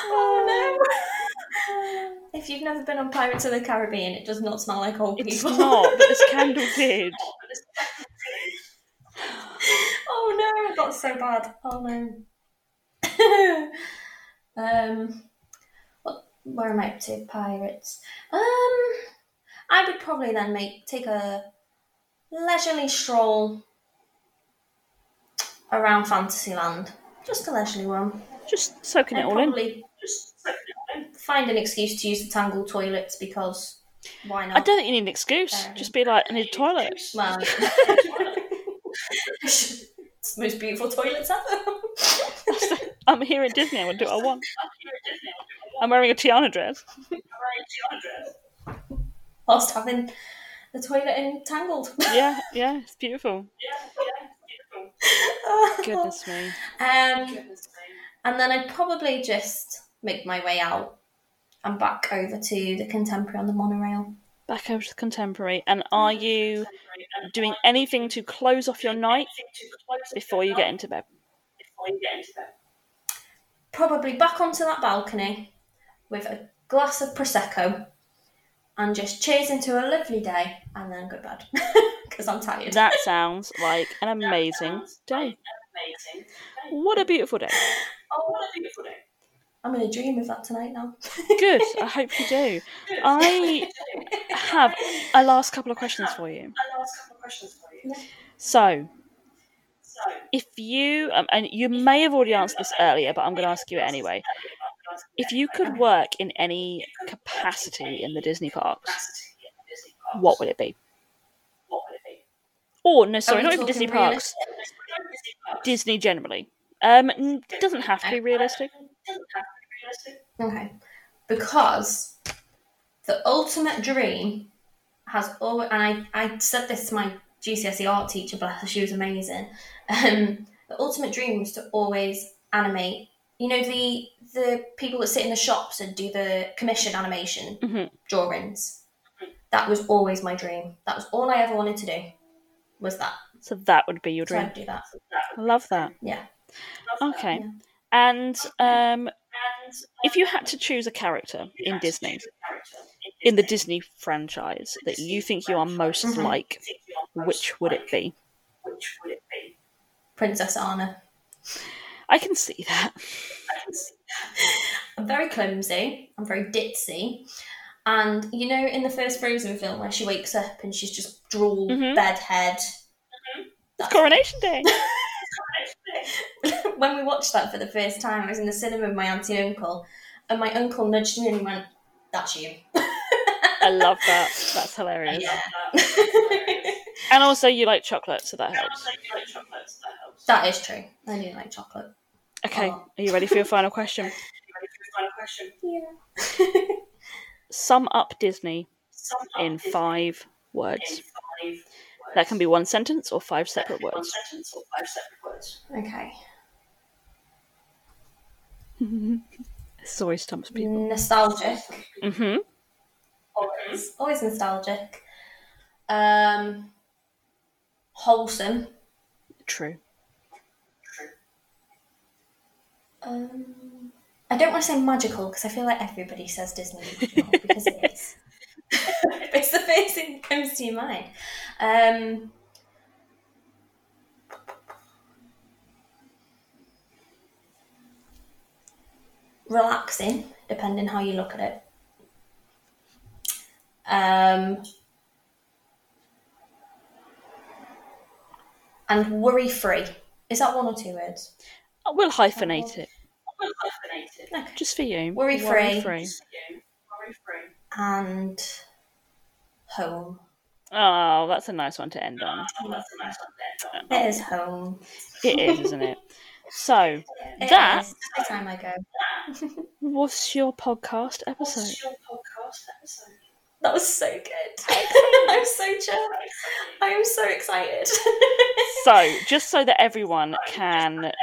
Speaker 2: oh no. If you've never been on Pirates of the Caribbean, it does not smell like old
Speaker 1: It's
Speaker 2: people.
Speaker 1: not, but this candle did.
Speaker 2: oh no, it got so bad. Oh no. um, what? Where am I up to? Pirates. Um, I would probably then make take a leisurely stroll around Fantasyland. Just a leisurely one.
Speaker 1: Just soaking it all in.
Speaker 2: probably find an excuse to use the Tangled toilets because why not?
Speaker 1: I don't think you need an excuse.
Speaker 2: Fair
Speaker 1: Just be like, I need a toilet.
Speaker 2: Well, it's the most beautiful toilets ever.
Speaker 1: I'm here at Disney. I will do what I want. I'm wearing a Tiana dress.
Speaker 2: Whilst having the toilet in Tangled.
Speaker 1: Yeah, yeah, it's beautiful. Yeah, yeah, beautiful. Goodness me.
Speaker 2: Um, and then I'd probably just make my way out and back over to the contemporary on the monorail.
Speaker 1: Back over to the contemporary. And are you doing anything to close off your night before you get into bed?
Speaker 2: Probably back onto that balcony with a glass of prosecco and just cheers into a lovely day and then go to bed because I'm tired.
Speaker 1: That sounds like an amazing day. Amazing. What a beautiful day. Oh, what a beautiful day.
Speaker 2: I'm in a dream of that tonight now.
Speaker 1: Good. I hope you do. I have a last couple of questions for you. So, if you um, and you may have already answered this earlier, but I'm going to ask you it anyway. If you could work in any capacity in the Disney parks, what would it be? Or no, sorry, not even Disney parks. Disney generally. Um, it doesn't have to be realistic.
Speaker 2: Okay. Because the ultimate dream has always, and I, I said this to my GCSE art teacher, bless her, she was amazing. Um, the ultimate dream was to always animate. You know the the people that sit in the shops and do the commission animation
Speaker 1: Mhm.
Speaker 2: drawings. That was always my dream. That was all I ever wanted to do. Was that?
Speaker 1: So that would be your
Speaker 2: So
Speaker 1: dream.
Speaker 2: I'd do that.
Speaker 1: I love that.
Speaker 2: Yeah.
Speaker 1: Okay.
Speaker 2: Yeah.
Speaker 1: And um, if you had to choose a character in Disney, in the Disney franchise, that you think you are most
Speaker 2: Mhm.
Speaker 1: like, which would it be? which would it be?
Speaker 2: Princess Anna.
Speaker 1: I can see that.
Speaker 2: I'm very clumsy. I'm very ditzy. And you know, in the first Frozen film where she wakes up and she's just drool,
Speaker 1: Mhm.
Speaker 2: bedhead.
Speaker 1: It's Coronation Day.
Speaker 2: when we watched that for the first time, I was in the cinema with my auntie and uncle, and my uncle nudged me and went, "That's you."
Speaker 1: I love that. That's hilarious.
Speaker 2: yeah.
Speaker 1: And also, you like chocolate, so that helps.
Speaker 2: that is true. I do like chocolate.
Speaker 1: Okay,
Speaker 2: Oh.
Speaker 1: are you ready for your final question?
Speaker 2: Yeah.
Speaker 1: Sum up Disney in five words. That can be one sentence or five separate words.
Speaker 2: okay.
Speaker 1: This always stumps people.
Speaker 2: Nostalgic.
Speaker 1: Mm-hmm.
Speaker 2: Always, always nostalgic. Um, wholesome.
Speaker 1: True.
Speaker 2: Um, I don't want to say magical because I feel like everybody says Disney because it is. it's the first thing that comes to your mind. Um, relaxing, depending how you look at it. Um, and worry free. Is that one or two words?
Speaker 1: We'll hyphenate it
Speaker 2: Okay.
Speaker 1: just for you.
Speaker 2: Worry-free.
Speaker 1: Worry free.
Speaker 2: And home.
Speaker 1: Oh, that's a nice one to end on.
Speaker 2: Oh, it is home.
Speaker 1: It is, isn't it? So
Speaker 2: It
Speaker 1: that
Speaker 2: is. Time I go.
Speaker 1: was your podcast episode.
Speaker 2: That was so good. I'm so chuffed. I am so excited.
Speaker 1: So, just so that everyone can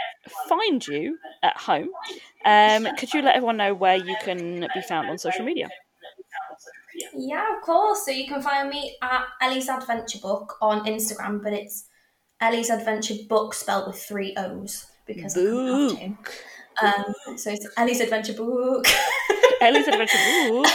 Speaker 1: find you at home, um, could you let everyone know where you can be found on social media?
Speaker 2: yeah, of course. So you can find me at Ellie's Adventure Book on Instagram, but it's Ellie's Adventure Book spelled with three O's because I can't have. Um, so it's Ellie's Adventure Book.
Speaker 1: Ellie's Adventure Book.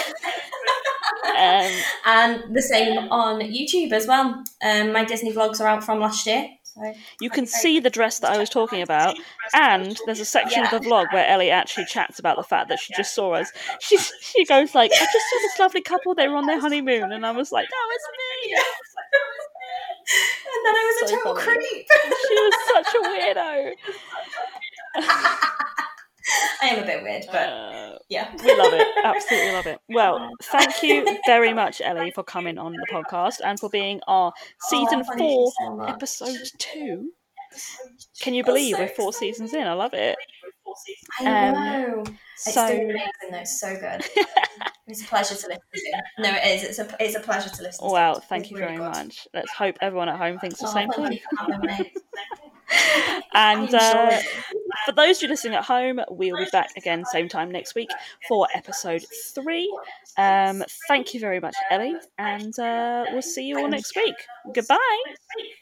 Speaker 1: Um,
Speaker 2: and the same on YouTube as well. Um, my Disney vlogs are out from last year. So
Speaker 1: you can see the dress that I was talking about, and there's a section of the vlog where Ellie actually chats about the fact that she just saw us. She she goes like, "I just saw this lovely couple. They were on their honeymoon," and I was like, "That was me."
Speaker 2: and then I was
Speaker 1: So
Speaker 2: a total
Speaker 1: funny.
Speaker 2: creep.
Speaker 1: She was such a weirdo.
Speaker 2: I am a bit weird, but
Speaker 1: Uh,
Speaker 2: yeah.
Speaker 1: we love it. Absolutely love it. Well, thank you very much, Ellie, for coming on the podcast and for being our season
Speaker 2: Oh,
Speaker 1: four,
Speaker 2: so
Speaker 1: episode two. Can you believe we're four seasons in? I love it.
Speaker 2: I
Speaker 1: Um,
Speaker 2: know. It's
Speaker 1: So,
Speaker 2: amazing though. It's so good. it's a pleasure to listen to. No, it is. It's a it's a pleasure to listen to.
Speaker 1: well,
Speaker 2: It's
Speaker 1: thank you
Speaker 2: really
Speaker 1: very
Speaker 2: good.
Speaker 1: much. Let's hope everyone at home thinks the
Speaker 2: Oh,
Speaker 1: same thing.
Speaker 2: you for having me.
Speaker 1: And uh, for those of you listening at home, we'll be back again same time next week for episode three. Um, thank you very much, Ellie, and uh, we'll see you all next week. Goodbye.